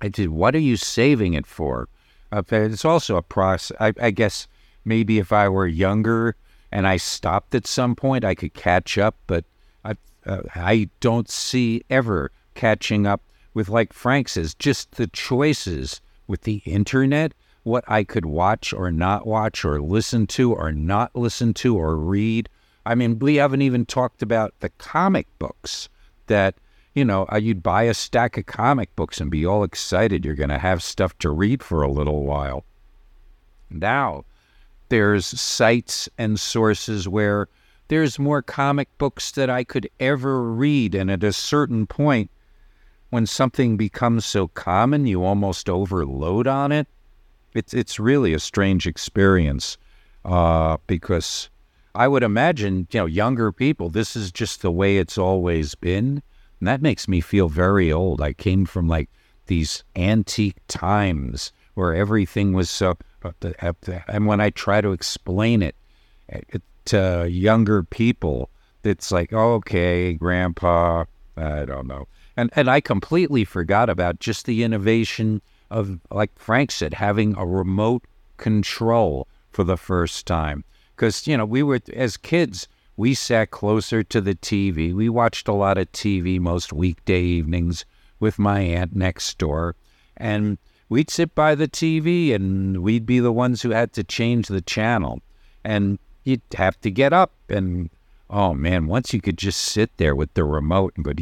A: I did, what are you saving it for? Uh, it's also a process. I, I guess maybe if I were younger and I stopped at some point, I could catch up. But I, uh, I don't see ever catching up with, like Frank says, just the choices with the internet, what I could watch or not watch, or listen to or not listen to, or read. I mean, we haven't even talked about the comic books that you know, uh, you'd buy a stack of comic books and be all excited you're going to have stuff to read for a little while. Now, there's sites and sources where there's more comic books that I could ever read. And at a certain point, when something becomes so common, you almost overload on it. It's, it's really a strange experience uh, because I would imagine, you know, younger people, this is just the way it's always been. And that makes me feel very old. I came from like these antique times where everything was so. Uh, uh, and when I try to explain it eh, to younger people, it's like, oh, okay, grandpa, I don't know. And, and I completely forgot about just the innovation of, like Frank said, having a remote control for the first time. Because, you know, we were, as kids, we sat closer to the TV. We watched a lot of TV most weekday evenings with my aunt next door. And we'd sit by the TV and we'd be the ones who had to change the channel. And you'd have to get up. And oh man, once you could just sit there with the remote and go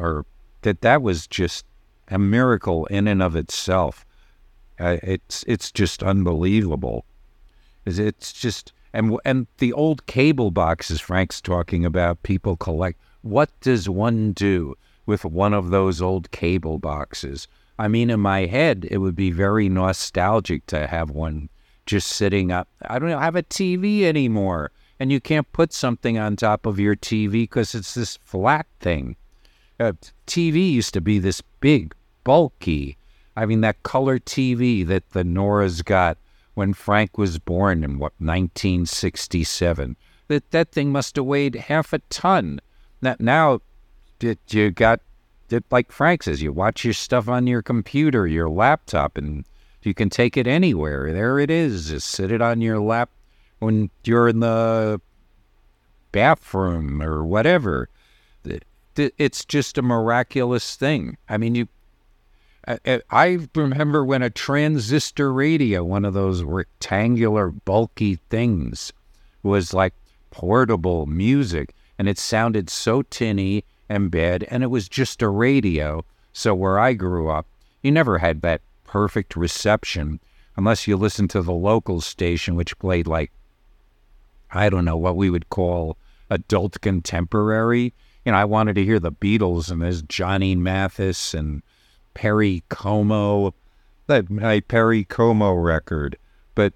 A: or that, that was just a miracle in and of itself. Uh, it's, it's just unbelievable. It's just, and and the old cable boxes Frank's talking about people collect what does one do with one of those old cable boxes I mean in my head it would be very nostalgic to have one just sitting up I don't have a TV anymore and you can't put something on top of your TV because it's this flat thing uh, TV used to be this big bulky I mean that color TV that the Noras got when Frank was born in what 1967. That that thing must have weighed half a ton. That now, that you got, it, like Frank says, you watch your stuff on your computer, your laptop, and you can take it anywhere. There it is. Just sit it on your lap when you're in the bathroom or whatever. It's just a miraculous thing. I mean, you I remember when a transistor radio, one of those rectangular, bulky things, was like portable music, and it sounded so tinny and bad, and it was just a radio. So where I grew up, you never had that perfect reception unless you listened to the local station, which played like, I don't know, what we would call adult contemporary. You know, I wanted to hear the Beatles, and there's Johnny Mathis and Perry Como, that my Perry Como record. But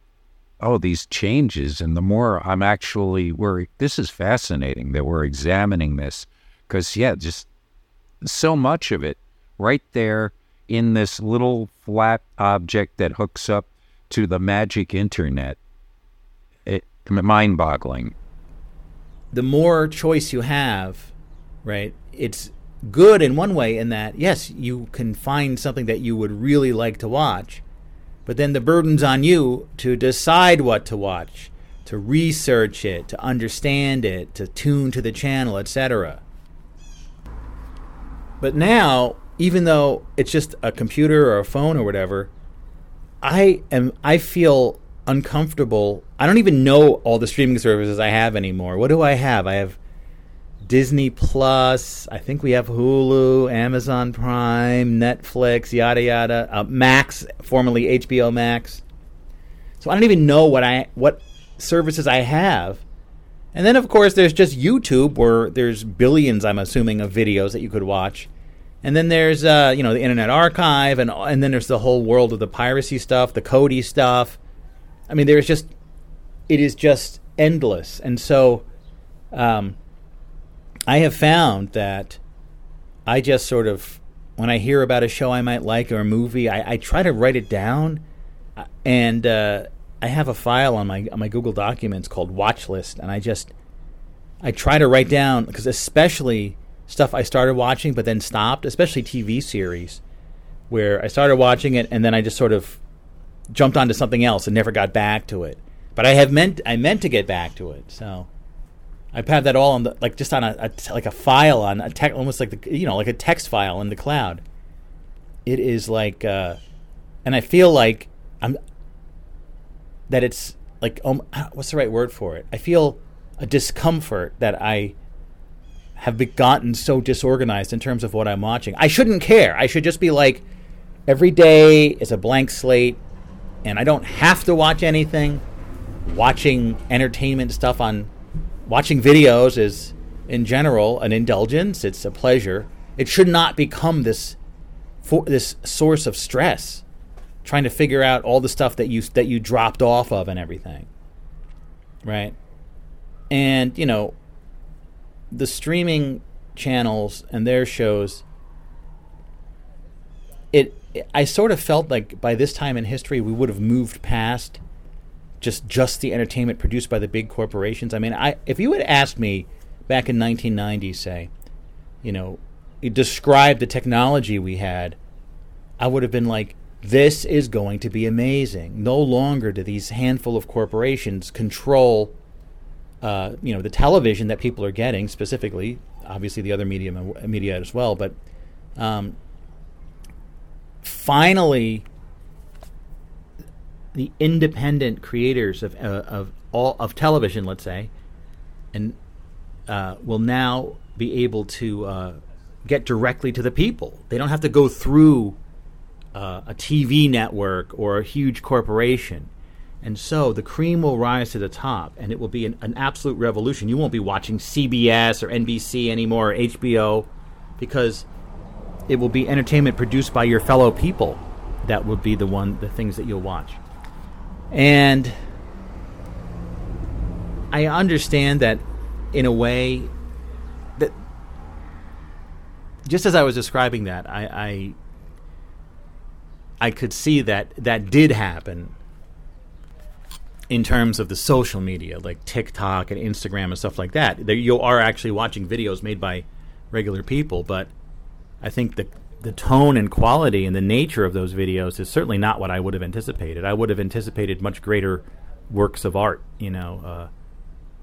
A: oh, these changes, and the more I'm actually we're this is fascinating that we're examining this because yeah, just so much of it right there in this little flat object that hooks up to the magic internet. It mind-boggling.
C: The more choice you have, right? It's good in one way in that yes, you can find something that you would really like to watch, but then the burden's on you to decide what to watch, to research it, to understand it, to tune to the channel, etc. But now, even though it's just a computer or a phone or whatever, I am I feel uncomfortable. I don't even know all the streaming services I have anymore. What do I have? I have Disney Plus. I think we have Hulu, Amazon Prime, Netflix, yada yada. Uh, Max, formerly HBO Max. So I don't even know what I what services I have, And then, of course, there's just YouTube, where there's billions, I'm assuming, of videos that you could watch. And then there's, uh, you know, the Internet Archive, and and then there's the whole world of the piracy stuff, the Kodi stuff. I mean, there's just, it is just endless. And so, um, I have found that I just sort of, when I hear about a show I might like or a movie, I, I try to write it down, uh, and uh, I have a file on my on my Google Documents called Watch List, and I just I try to write down because especially stuff I started watching but then stopped, especially TV series where I started watching it and then I just sort of jumped onto something else and never got back to it. But I have meant I meant to get back to it, so I've had that all on the like just on a, a like a file on a tech almost like the you know like a text file in the cloud. It is like, uh, and I feel like I'm that it's like um, what's the right word for it? I feel a discomfort that I have gotten so disorganized in terms of what I'm watching. I shouldn't care. I should just be like every day is a blank slate and I don't have to watch anything. Watching entertainment stuff on watching videos is in general an indulgence, it's a pleasure. It should not become this for this source of stress trying to figure out all the stuff that you that you dropped off of and everything. Right? And, you know, the streaming channels and their shows it I sort of felt like by this time in history we would have moved past just just the entertainment produced by the big corporations. I mean, I if you had asked me back in 1990 say, you know, describe the technology we had, I would have been like this is going to be amazing. No longer do these handful of corporations control, uh, you know, the television that people are getting. Specifically, obviously the other media media as well. But um, finally, the independent creators of uh, of all of television, let's say, and uh, will now be able to uh, get directly to the people. They don't have to go through uh, a TV network or a huge corporation. And so the cream will rise to the top, and it will be an, an, absolute revolution. You won't be watching CBS or NBC anymore or HBO because it will be entertainment produced by your fellow people. That will be the one, the things that you'll watch. And I understand that in a way that just as I was describing that, I, I I could see that that did happen in terms of the social media, like TikTok and Instagram and stuff like that. There, you are actually watching videos made by regular people, but I think the the tone and quality and the nature of those videos is certainly not what I would have anticipated. I would have anticipated much greater works of art, you know, uh,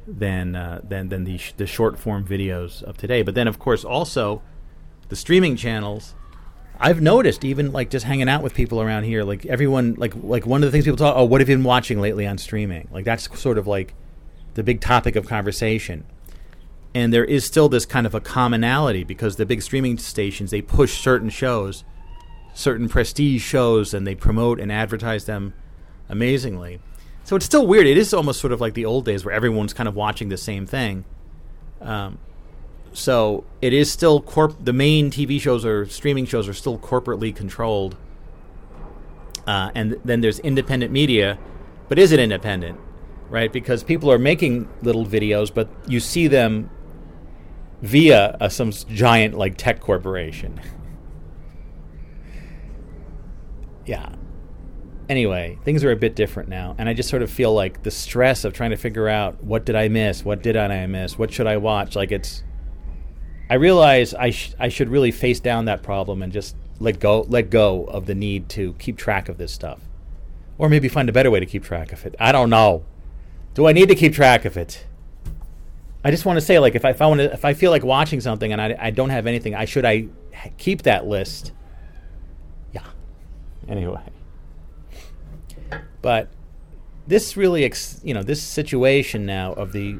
C: than uh, than than the sh- the short form videos of today. But then, of course, also the streaming channels I've noticed even like just hanging out with people around here, like everyone, like like one of the things people talk, oh, what have you been watching lately on streaming? Like that's sort of like the big topic of conversation. And there is still this kind of a commonality because the big streaming stations they push certain shows, certain prestige shows, and they promote and advertise them amazingly. So it's still weird. It is almost sort of like the old days where everyone's kind of watching the same thing. Um, so it is still corp. The main TV shows or streaming shows are still corporately controlled, uh, and then there's independent media, but is it independent? Right, because people are making little videos, but you see them via uh, some giant like tech corporation. <laughs> yeah. Anyway, things are a bit different now, and I just sort of feel like the stress of trying to figure out what did I miss, what did I miss, what should I watch. Like it's I realize I sh- I should really face down that problem and just let go let go of the need to keep track of this stuff, or maybe find a better way to keep track of it. I don't know. Do I need to keep track of it? I just want to say, like, if I, if I want to, if I feel like watching something and I, I don't have anything, I should I keep that list? Yeah. Anyway, but this really, ex- you know, this situation now of the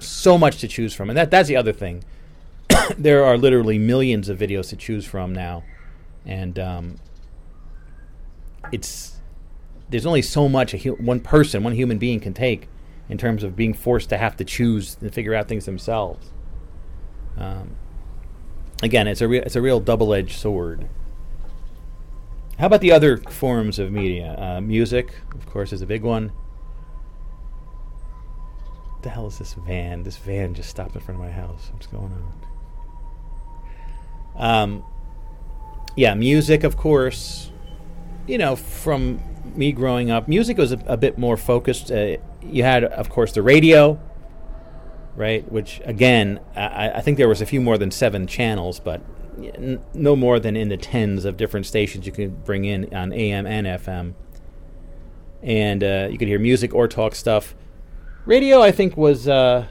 C: so much to choose from, and that that's the other thing. <coughs> there are literally millions of videos to choose from now, and um, it's there's only so much hu- one person, one human being can take in terms of being forced to have to choose and figure out things themselves. Um, again, it's a re- it's a real double edged sword. How about the other forms of media? Uh, music, of course, is a big one. What the hell is this van? This van just stopped in front of my house. What's going on? Um, yeah, music, of course. You know, from me growing up, music was a, a bit more focused. Uh, you had, of course, the radio, right? Which, again, I, I, think there was a few more than seven channels, but n- no more than in the tens of different stations you could bring in on AM and FM. And uh, you could hear music or talk stuff. Radio, I think, was uh,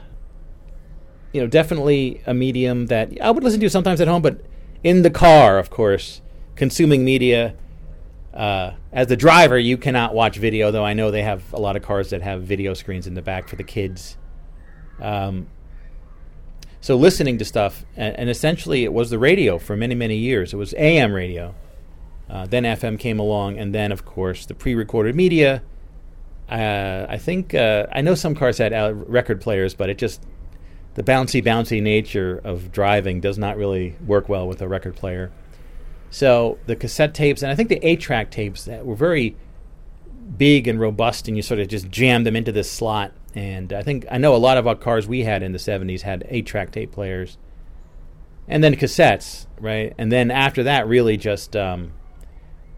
C: you know definitely a medium that I would listen to sometimes at home, but in the car, of course, consuming media. Uh, as the driver, you cannot watch video, though I know they have a lot of cars that have video screens in the back for the kids. Um, so listening to stuff, and, and, essentially it was the radio for many, many years. It was AM radio. Uh, then FM came along, and then, of course, the pre-recorded media uh, I think uh, I know some cars had record players, but it just the bouncy, bouncy nature of driving does not really work well with a record player. So the cassette tapes, and I think the eight-track tapes that were very big and robust, and you sort of just jammed them into this slot. And I think I know a lot of our cars we had in the '70s had eight-track tape players, and then cassettes, right? And then after that, really just um,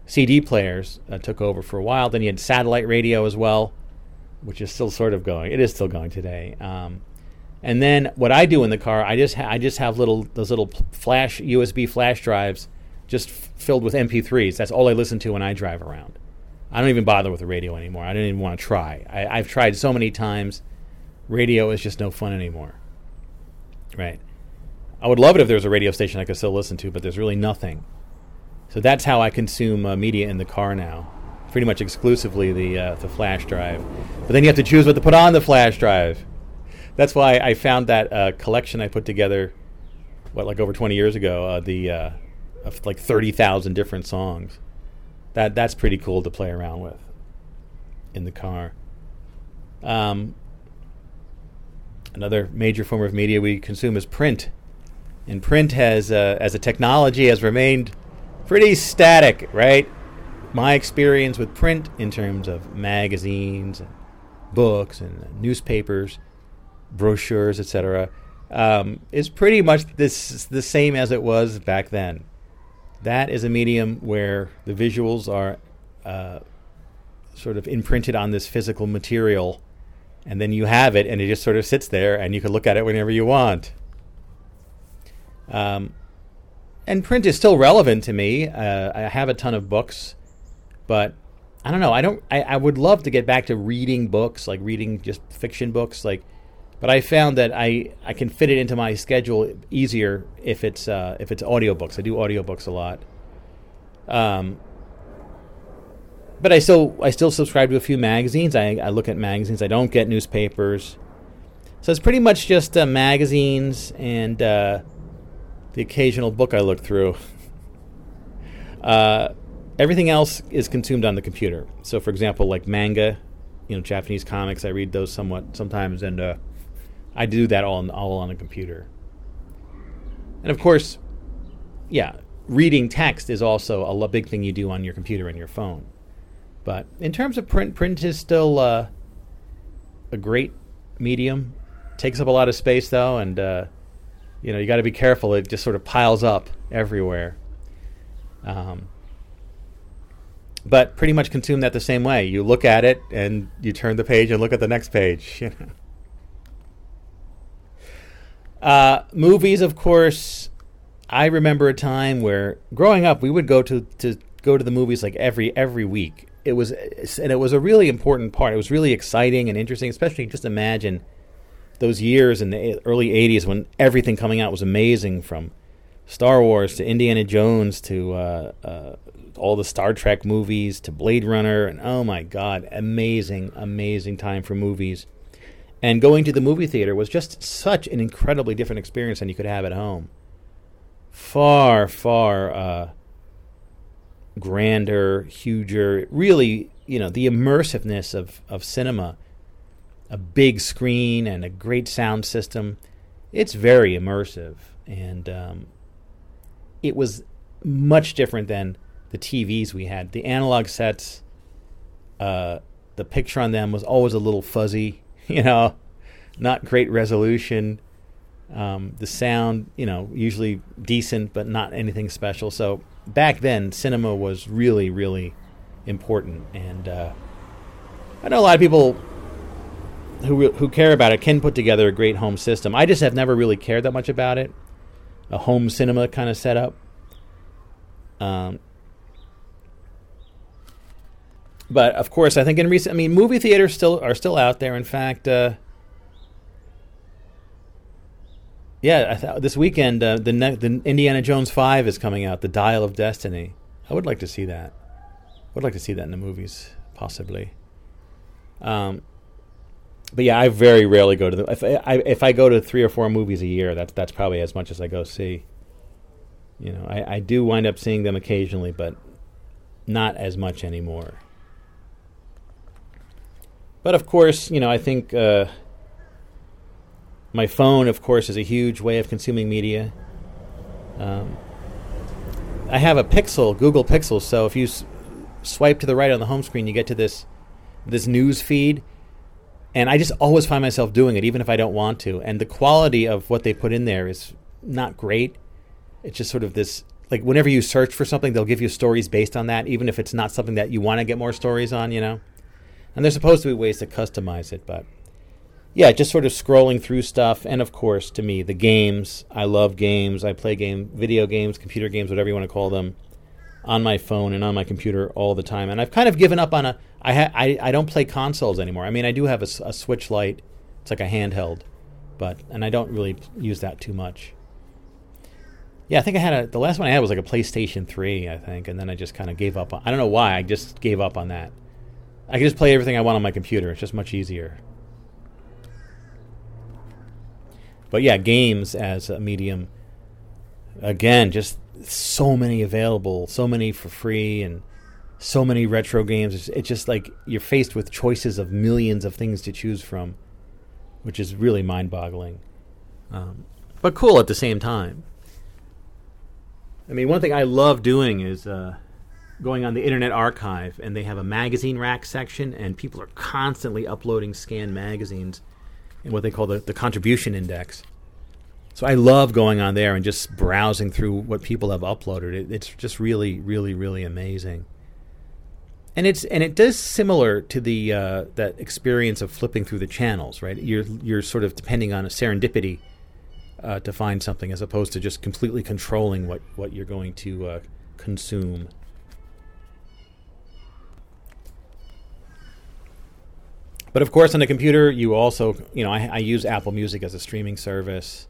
C: CD players uh, took over for a while. Then you had satellite radio as well, which is still sort of going. It is still going today. Um, and then what I do in the car, I just ha- I just have little those little flash USB flash drives just filled with MP3s. That's all I listen to when I drive around. I don't even bother with the radio anymore. I don't even want to try. I, I've tried so many times. Radio is just no fun anymore. Right. I would love it if there was a radio station I could still listen to, but there's really nothing. So that's how I consume uh, media in the car now. Pretty much exclusively the uh, the flash drive. But then you have to choose what to put on the flash drive. That's why I found that uh, collection I put together, what like over 20 years ago, uh, the uh, of like 30,000 different songs. That that's pretty cool to play around with in the car. Um, another major form of media we consume is print, and print has uh, as a technology has remained pretty static, right? My experience with print in terms of magazines, and books, and newspapers, brochures, etc., um, is pretty much this the same as it was back then. That is a medium where the visuals are uh, sort of imprinted on this physical material, and then you have it, and it just sort of sits there, and you can look at it whenever you want. Um, and print is still relevant to me. Uh, I have a ton of books, but I don't know. I don't. I, I, would love to get back to reading books, like reading just fiction books, like. But I found that I, I can fit it into my schedule easier if it's uh, if it's audiobooks. I do audiobooks a lot. Um, but I still I still subscribe to a few magazines. I, I look at magazines. I don't get newspapers. So it's pretty much just uh, magazines and uh, the occasional book I look through. <laughs> Uh, everything else is consumed on the computer. So, for example, like manga, you know, Japanese comics, I read those somewhat sometimes, and uh, I do that all on, all on the computer. And of course, yeah, reading text is also a big thing you do on your computer and your phone. But in terms of print, print is still uh, a great medium. Takes up a lot of space though, and uh, you know, you got to be careful. It just sort of piles up everywhere. Um, but pretty much consume that the same way. You look at it and you turn the page and look at the next page. <laughs> You know. Uh, movies, of course. I remember a time where growing up, we would go to, to go to the movies like every every week. It was and it was a really important part. It was really exciting and interesting, especially just imagine those years in the early 80s when everything coming out was amazing from Star Wars to Indiana Jones to uh, uh, all the Star Trek movies to Blade Runner. And oh my God, amazing, amazing time for movies. And going to the movie theater was just such an incredibly different experience than you could have at home. Far, far uh, grander, huger, really, you know, the immersiveness of, of cinema a big screen and a great sound system. It's very immersive, and um, it was much different than the TVs we had. The analog sets, uh, the picture on them was always a little fuzzy, <laughs> you know, not great resolution. Um, the sound, you know, usually decent, but not anything special. So back then, cinema was really, really important. And uh, I know a lot of people who who care about it can put together a great home system. I just have never really cared that much about it. A home cinema kind of setup. Um, but of course, I think in recent, I mean, movie theaters still are still out there. In fact, uh, yeah, th- this weekend uh, the ne- the Indiana Jones Five is coming out, The Dial of Destiny. I would like to see that. I would like to see that in the movies, possibly. Um, but yeah, I very rarely go to the. If I if I go to three or four movies a year, that's that's probably as much as I go see. You know, I, I do wind up seeing them occasionally, but not as much anymore. But of course, you know, I think uh, my phone, of course, is a huge way of consuming media. Um, I have a Pixel, Google Pixel, so if you s- swipe to the right on the home screen, you get to this this news feed, and I just always find myself doing it, even if I don't want to. And the quality of what they put in there is not great. It's just sort of this like whenever you search for something, they'll give you stories based on that, even if it's not something that you want to get more stories on, you know. And there's supposed to be ways to customize it, but yeah, just sort of scrolling through stuff. And of course, to me, the games. I love games. I play game, video games, computer games, whatever you want to call them, on my phone and on my computer all the time. And I've kind of given up on a. I ha, I, I don't play consoles anymore. I mean, I do have a Switch Lite. It's like a handheld, but and I don't really use that too much. Yeah, I think I had a. The last one I had was like a PlayStation Three, I think, and then I just kind of gave up on. I don't know why. I just gave up on that. I can just play everything I want on my computer. It's just much easier. But yeah, games as a medium. Again, just so many available, so many for free, and so many retro games. It's, it's just like you're faced with choices of millions of things to choose from, which is really mind-boggling, um, but cool at the same time. I mean, one thing I love doing is uh, going on the Internet Archive, and they have a magazine rack section, and people are constantly uploading scanned magazines in what they call the, the contribution index. So I love going on there and just browsing through what people have uploaded. It, it's just really, really, really amazing. And it's and it does similar to the uh, that experience of flipping through the channels, right? You're you're sort of depending on a serendipity uh, to find something, as opposed to just completely controlling what what you're going to uh, consume. But of course, on the computer, you also, you know, I, I use Apple Music as a streaming service.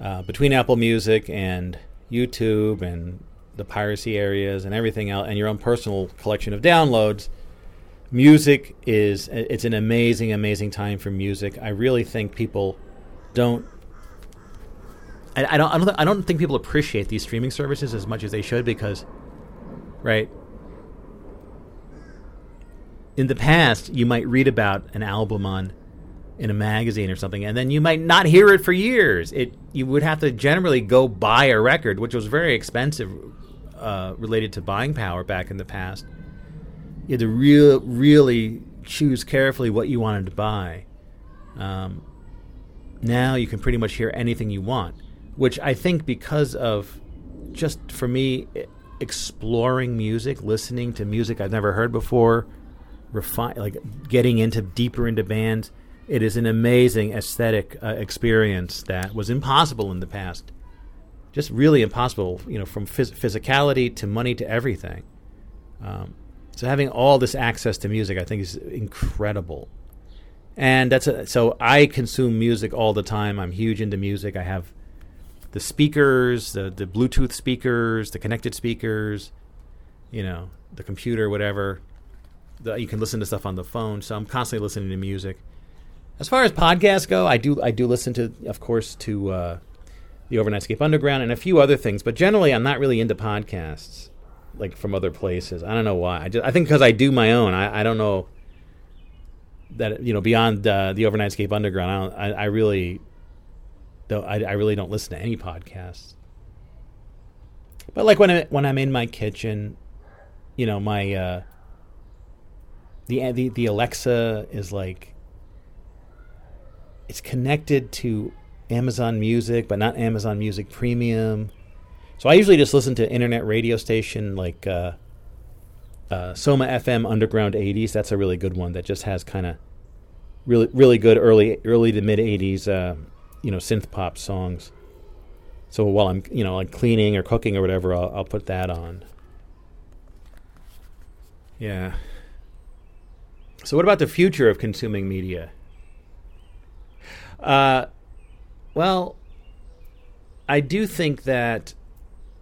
C: Uh, between Apple Music and YouTube and the piracy areas and everything else, and your own personal collection of downloads, music is it's an amazing, amazing time for music. I really think people don't. I, don't. I don't. I don't think people appreciate these streaming services as much as they should because, right, in the past, you might read about an album on in a magazine or something, and then you might not hear it for years. It you would have to generally go buy a record, which was very expensive, uh, related to buying power back in the past. You had to real really choose carefully what you wanted to buy. Um, now you can pretty much hear anything you want, which I think because of just for me exploring music, listening to music I've never heard before refine like getting into deeper into bands. It is an amazing aesthetic uh, experience that was impossible in the past. Just really impossible you know from phys- physicality to money to everything. Um, so having all this access to music i think is incredible. And that's a, so i consume music all the time. I'm huge into music. I have the speakers the, the bluetooth speakers the connected speakers you know the computer whatever the, you can listen to stuff on the phone. So I'm constantly listening to music. As far as podcasts go, I do I do listen to, of course, to uh, the Overnightscape Underground and a few other things. But generally, I'm not really into podcasts like from other places. I don't know why. I just I think because I do my own. I, I don't know. that you know beyond uh, the Overnightscape Underground, I, I, I really, though I, I really don't listen to any podcasts. But like when I when I'm in my kitchen, you know my uh, the the the Alexa is like it's connected to Amazon Music, but not Amazon Music Premium. So I usually just listen to internet radio station like uh, uh, Soma FM Underground 80s. That's a really good one that just has kind of really really good early early to mid 80s uh, you know synth pop songs. So while I'm you know like cleaning or cooking or whatever, I'll, I'll put that on. Yeah. So what about the future of consuming media? Uh, well, I do think that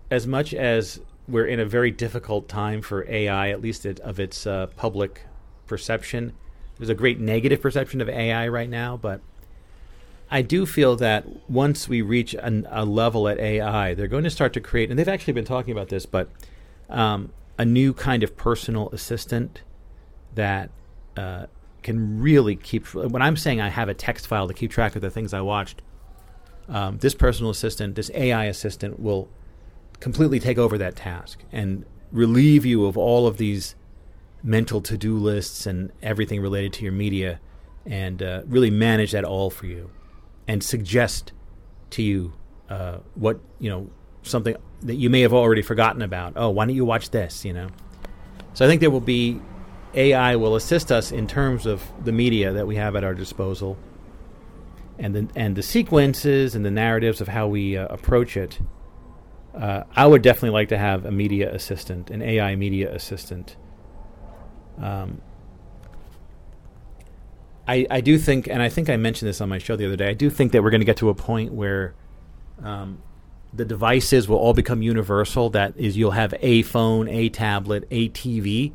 C: as much as we're in a very difficult time for AI, at least it, of its uh, public perception, there's a great negative perception of AI right now, but I do feel that once we reach an, a level at AI, they're going to start to create, and they've actually been talking about this, but um, a new kind of personal assistant that uh, can really keep. When I'm saying I have a text file to keep track of the things I watched, um, this personal assistant, this AI assistant, will completely take over that task and relieve you of all of these mental to-do lists and everything related to your media, and uh, really manage that all for you and suggest to you uh, what you know something that you may have already forgotten about. Oh, why don't you watch this? You know. So I think there will be AI will assist us in terms of the media that we have at our disposal, and the and the sequences and the narratives of how we uh, approach it. Uh, I would definitely like to have a media assistant, an AI media assistant. Um, I, I do think, and I think I mentioned this on my show the other day, I do think that we're going to get to a point where um, the devices will all become universal. That is, you'll have a phone, a tablet, a TV,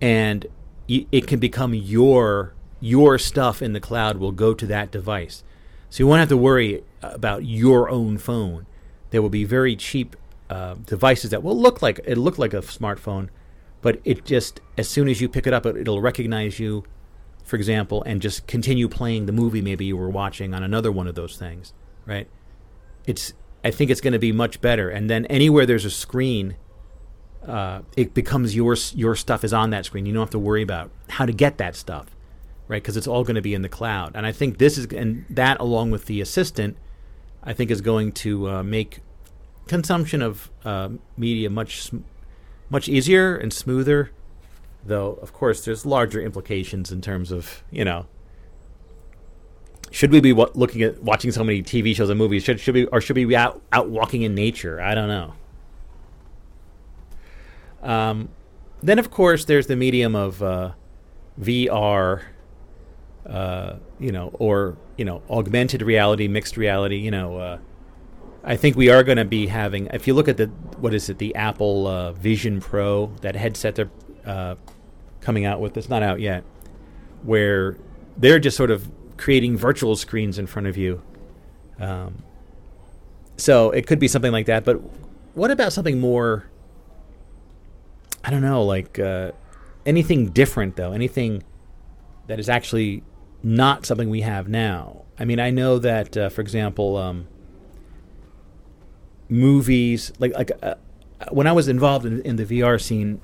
C: and y- it can become your your stuff in the cloud will go to that device. So you won't have to worry about your own phone. There will be very cheap uh, devices that will look like it look like a smartphone, but it just as soon as you pick it up, it, it'll recognize you for example, and just continue playing the movie maybe you were watching on another one of those things, right? It's I think it's going to be much better. And then anywhere there's a screen, uh, it becomes your your stuff is on that screen. You don't have to worry about how to get that stuff, right? Because it's all going to be in the cloud. And I think this is and that along with the assistant, I think is going to uh, make consumption of uh, media much much easier and smoother Though, of course, there's larger implications in terms of, you know, should we be w- looking at watching so many TV shows and movies? Should, should we, or should we be out, out walking in nature? I don't know. Um, then, of course, there's the medium of uh, VR, uh, you know, or you know, augmented reality, mixed reality. You know, uh, I think we are going to be having. If you look at the what is it, the Apple uh, Vision Pro, that headset they're uh, coming out with. It's not out yet, where they're just sort of creating virtual screens in front of you. Um, so it could be something like that. But what about something more? I don't know, like uh, anything different though. Anything that is actually not something we have now. I mean, I know that, uh, for example, um, movies like like uh, when I was involved in, in the VR scene,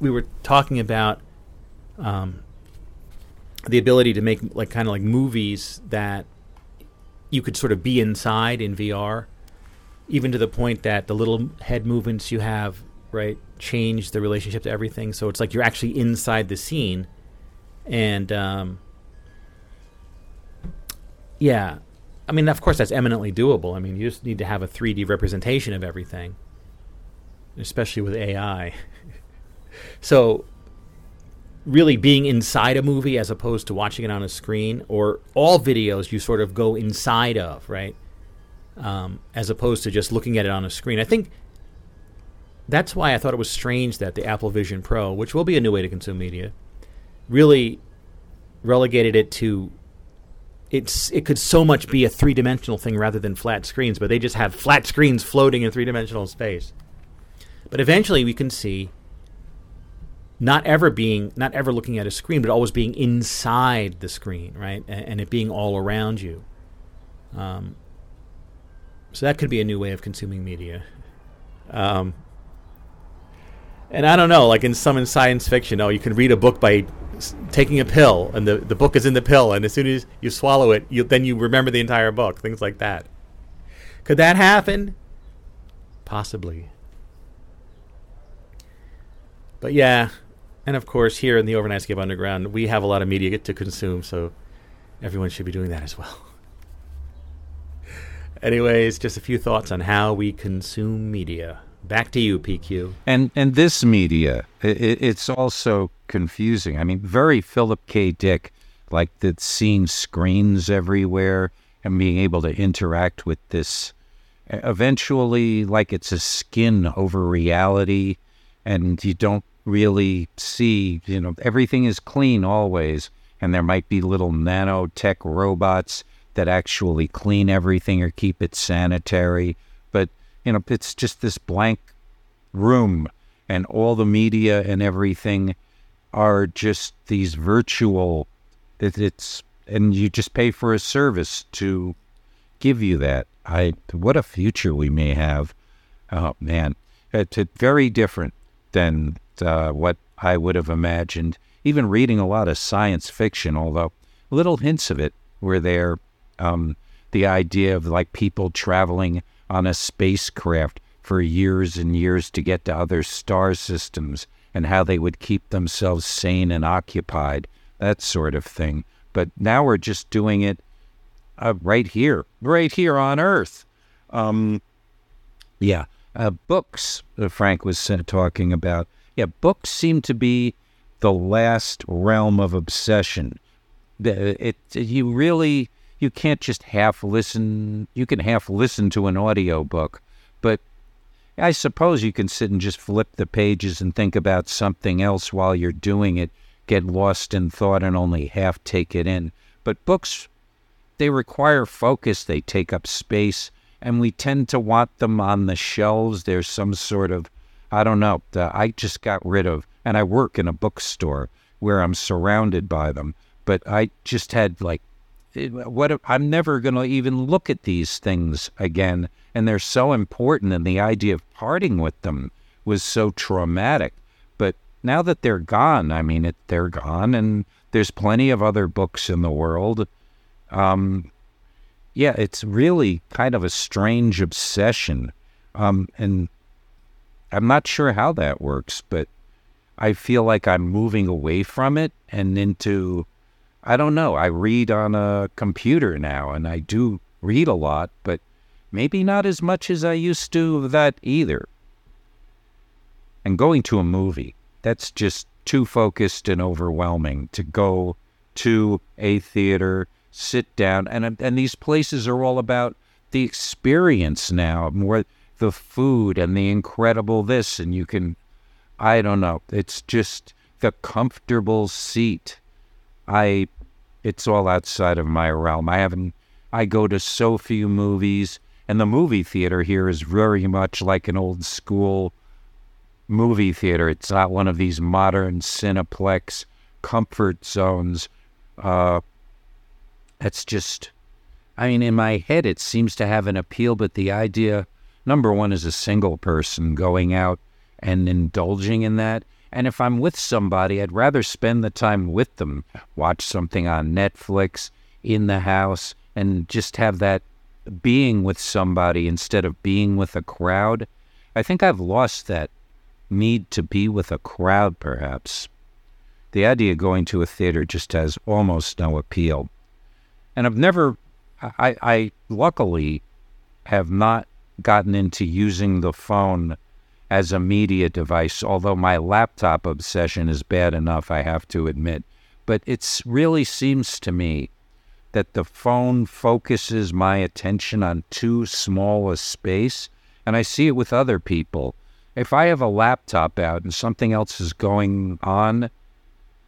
C: we were talking about um, the ability to make like kind of like movies that you could sort of be inside in VR, even to the point that the little head movements you have right change the relationship to everything. So it's like you're actually inside the scene, and um, yeah, I mean, of course, that's eminently doable. I mean, you just need to have a 3D representation of everything, especially with AI. <laughs> So, really being inside a movie as opposed to watching it on a screen, or all videos you sort of go inside of, right? Um, as opposed to just looking at it on a screen. I think that's why I thought it was strange that the Apple Vision Pro, which will be a new way to consume media, really relegated it to it's it could so much be a three dimensional thing rather than flat screens, but they just have flat screens floating in three dimensional space. But eventually we can see not ever being not ever looking at a screen, but always being inside the screen, right, and, and it being all around you. Um, so that could be a new way of consuming media. Um, and I don't know, like in some in science fiction, oh, you can read a book by taking a pill, and the, the book is in the pill, and as soon as you swallow it, you, then you remember the entire book. Things like that. Could that happen? Possibly. But yeah, and of course, here in the Overnightscape Underground, we have a lot of media to consume, so everyone should be doing that as well. <laughs> Anyways, just a few thoughts on how we consume media. Back to you, PQ.
A: And and this media, it, it's also confusing. I mean, very Philip K. Dick, like the seeing screens everywhere and being able to interact with this. Eventually, like it's a skin over reality, and you don't really see. You know, everything is clean always, and there might be little nanotech robots that actually clean everything or keep it sanitary. You know, it's just this blank room, and all the media and everything are just these virtual. It, it's and you just pay for a service to give you that. I what a future we may have. Oh man, it's it's very different than uh, what I would have imagined. Even reading a lot of science fiction, although little hints of it were there. Um, the idea of like people traveling on a spacecraft for years and years to get to other star systems and how they would keep themselves sane and occupied, that sort of thing. But now we're just doing it uh, right here, right here on Earth. Um, yeah, uh, books. Uh, Frank was uh, talking about. Yeah, books seem to be the last realm of obsession. The- It, you really you can't just half listen. You can half listen to an audio book, but I suppose you can sit and just flip the pages and think about something else while you're doing it, get lost in thought and only half take it in. But books, they require focus, they take up space, and we tend to want them on the shelves. There's some sort of, I don't know, I just got rid of, and I work in a bookstore where I'm surrounded by them, but I just had like what I'm never going to even look at these things again and they're so important and the idea of parting with them was so traumatic. But now that they're gone I mean it, they're gone and there's plenty of other books in the world. Um yeah it's really kind of a strange obsession. Um and I'm not sure how that works but I feel like I'm moving away from it and into I don't know. I read on a computer now and I do read a lot, but maybe not as much as I used to of that either. And going to a movie, that's just too focused and overwhelming to go to a theater, sit down, and and these places are all about the experience now, more the food and the incredible this, and you can, I don't know, it's just the comfortable seat. I, it's all outside of my realm. I haven't, I go to so few movies, and the movie theater here is very much like an old school movie theater. It's not one of these modern Cineplex comfort zones. Uh, it's just, I mean, in my head, it seems to have an appeal, but the idea, number one, is a single person going out and indulging in that. And if I'm with somebody, I'd rather spend the time with them, watch something on Netflix, in the house, and just have that being with somebody instead of being with a crowd. I think I've lost that need to be with a crowd, perhaps. The idea of going to a theater just has almost no appeal. And I've never, I, I luckily have not gotten into using the phone as a media device, although my laptop obsession is bad enough, I have to admit. But it really seems to me that the phone focuses my attention on too small a space, and I see it with other people. If I have a laptop out and something else is going on,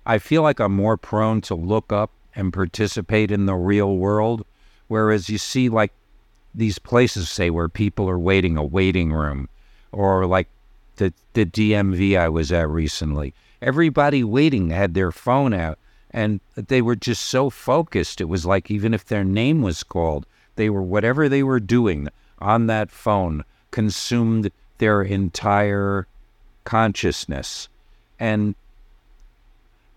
A: I feel like I'm more prone to look up and participate in the real world. Whereas you see, like, these places, say, where people are waiting, a waiting room, or like the, the DMV I was at recently, everybody waiting had their phone out and they were just so focused. It was like even if their name was called, they were whatever they were doing on that phone consumed their entire consciousness. And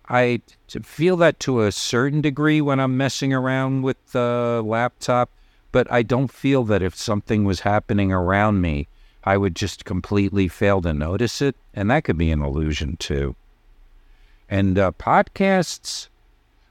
A: I feel that to a certain degree when I'm messing around with the laptop, but I don't feel that if something was happening around me, I would just completely fail to notice it. And that could be an illusion too. And uh, podcasts,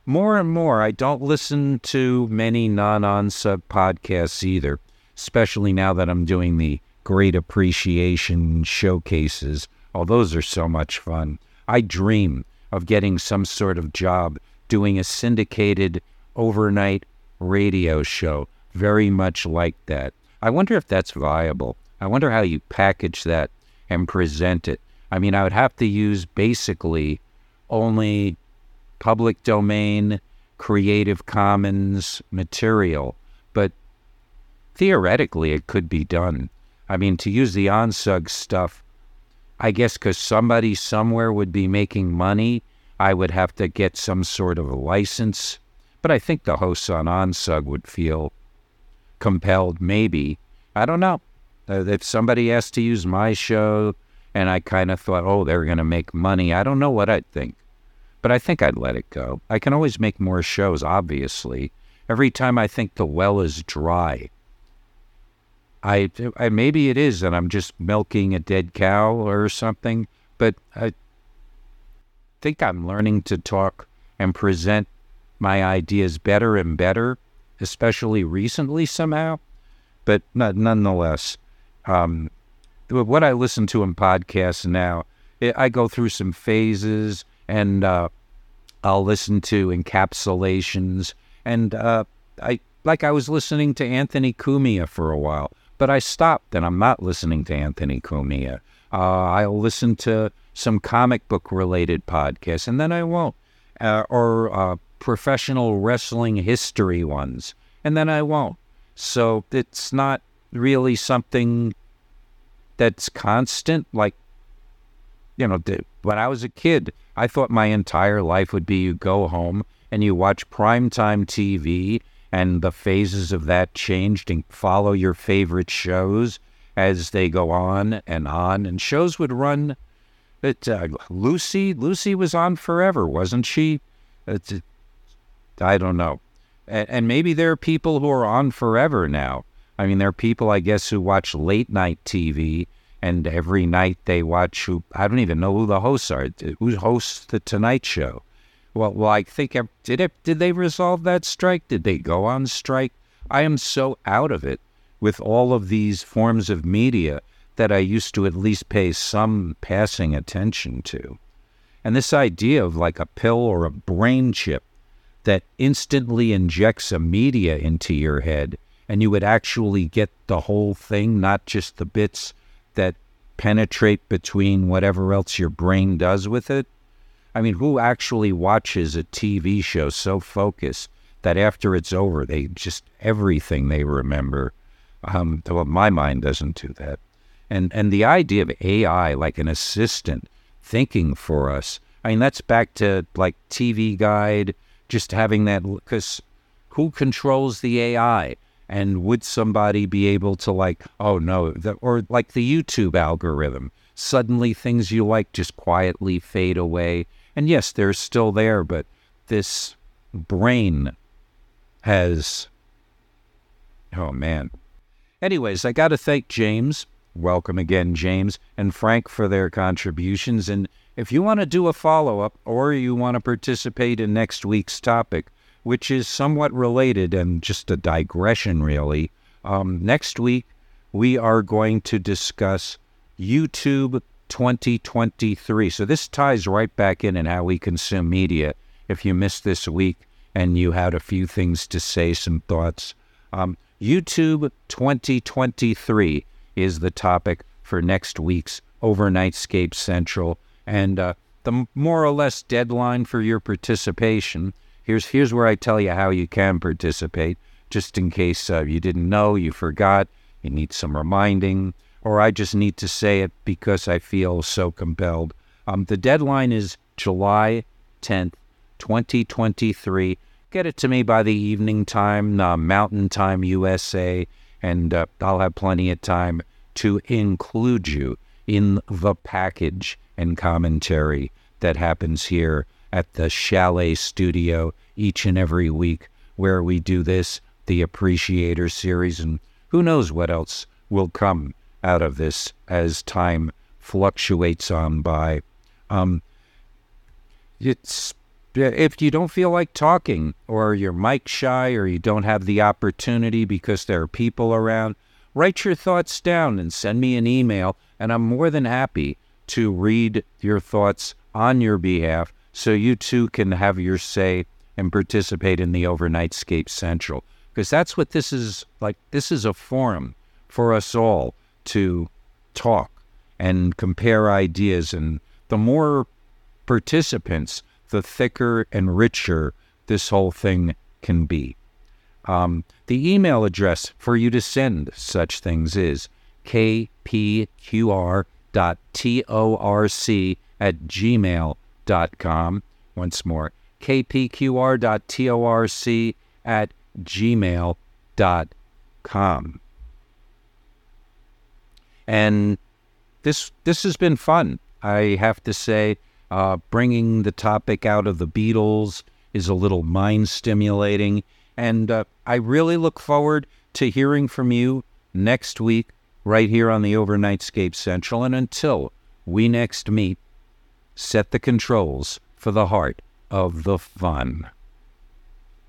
A: more and more, I don't listen to many non OnSug podcasts either, especially now that I'm doing the great appreciation showcases. Oh, those are so much fun. I dream of getting some sort of job doing a syndicated overnight radio show, very much like that. I wonder if that's viable. I wonder how you package that and present it. I mean, I would have to use basically only public domain, Creative Commons material, but theoretically it could be done. I mean, to use the OnSug stuff, I guess because somebody somewhere would be making money, I would have to get some sort of a license. But I think the hosts on OnSug would feel compelled, maybe. I don't know. Uh, if somebody asked to use my show and I kind of thought, oh, they're going to make money, I don't know what I'd think. But I think I'd let it go. I can always make more shows, obviously. Every time I think the well is dry, I, I maybe it is that I'm just milking a dead cow or something, but I think I'm learning to talk and present my ideas better and better, especially recently somehow. But not, nonetheless, um, what I listen to in podcasts now, I go through some phases and uh, I'll listen to encapsulations. And uh, I like I was listening to Anthony Cumia for a while but I stopped and I'm not listening to Anthony Cumia. Uh, I'll listen to some comic book related podcasts and then I won't. Uh, or uh, professional wrestling history ones, and then I won't. So it's not really something that's constant. Like, you know, when I was a kid, I thought my entire life would be you go home and you watch primetime TV and the phases of that changed and follow your favorite shows as they go on and on. And shows would run. But uh, Lucy, Lucy was on forever, wasn't she? It's, I don't know. And, and maybe there are people who are on forever now. I mean, there are people, I guess, who watch late night TV, and every night they watch who I don't even know who the hosts are. Who hosts the Tonight Show? Well, well, I think did it. Did they resolve that strike? Did they go on strike? I am so out of it with all of these forms of media that I used to at least pay some passing attention to. And this idea of like a pill or a brain chip that instantly injects a media into your head and you would actually get the whole thing, not just the bits that penetrate between whatever else your brain does with it. I mean, who actually watches a TV show so focused that after it's over, they just everything they remember? Um, well, my mind doesn't do that. And and the idea of AI like an assistant thinking for us. I mean, that's back to like TV Guide, just having that because who controls the AI? And would somebody be able to like, oh no, the, or like the YouTube algorithm? Suddenly, things you like just quietly fade away and yes, they're still there, but this brain has. Oh, man. Anyways, I got to thank James. Welcome again, James, and Frank for their contributions. And if you want to do a follow up or you want to participate in next week's topic, which is somewhat related and just a digression, really, um, next week we are going to discuss YouTube 2023. So this ties right back in in how we consume media. If you missed this week and you had a few things to say, some thoughts, um, YouTube 2023 is the topic for next week's Overnightscape Central. And uh, the more or less deadline for your participation. Here's here's where I tell you how you can participate, just in case uh, you didn't know, you forgot, you need some reminding or I just need to say it because I feel so compelled. Um, the deadline is July 10th, 2023. Get it to me by the evening time, uh, Mountain Time USA, and uh, I'll have plenty of time to include you in the package and commentary that happens here at the Chalet Studio each and every week, where we do this, the Appreciator series, and who knows what else will come out of this as time fluctuates on by. Um, it's if you don't feel like talking or you're mic shy or you don't have the opportunity because there are people around, write your thoughts down and send me an email, and I'm more than happy to read your thoughts on your behalf so you too can have your say and participate in the Overnightscape Central. Because that's what this is like. This is a forum for us all to talk and compare ideas. And the more participants, the thicker and richer this whole thing can be. Um, the email address for you to send such things is kpqr.torc at gmail.com. Once more, kpqr.torc at gmail.com. And this this has been fun. I have to say, uh, bringing the topic out of the Beatles is a little mind stimulating, and uh, I really look forward to hearing from you next week right here on the Overnight Overnightscape Central. And until we next meet, set the controls for the heart of the fun.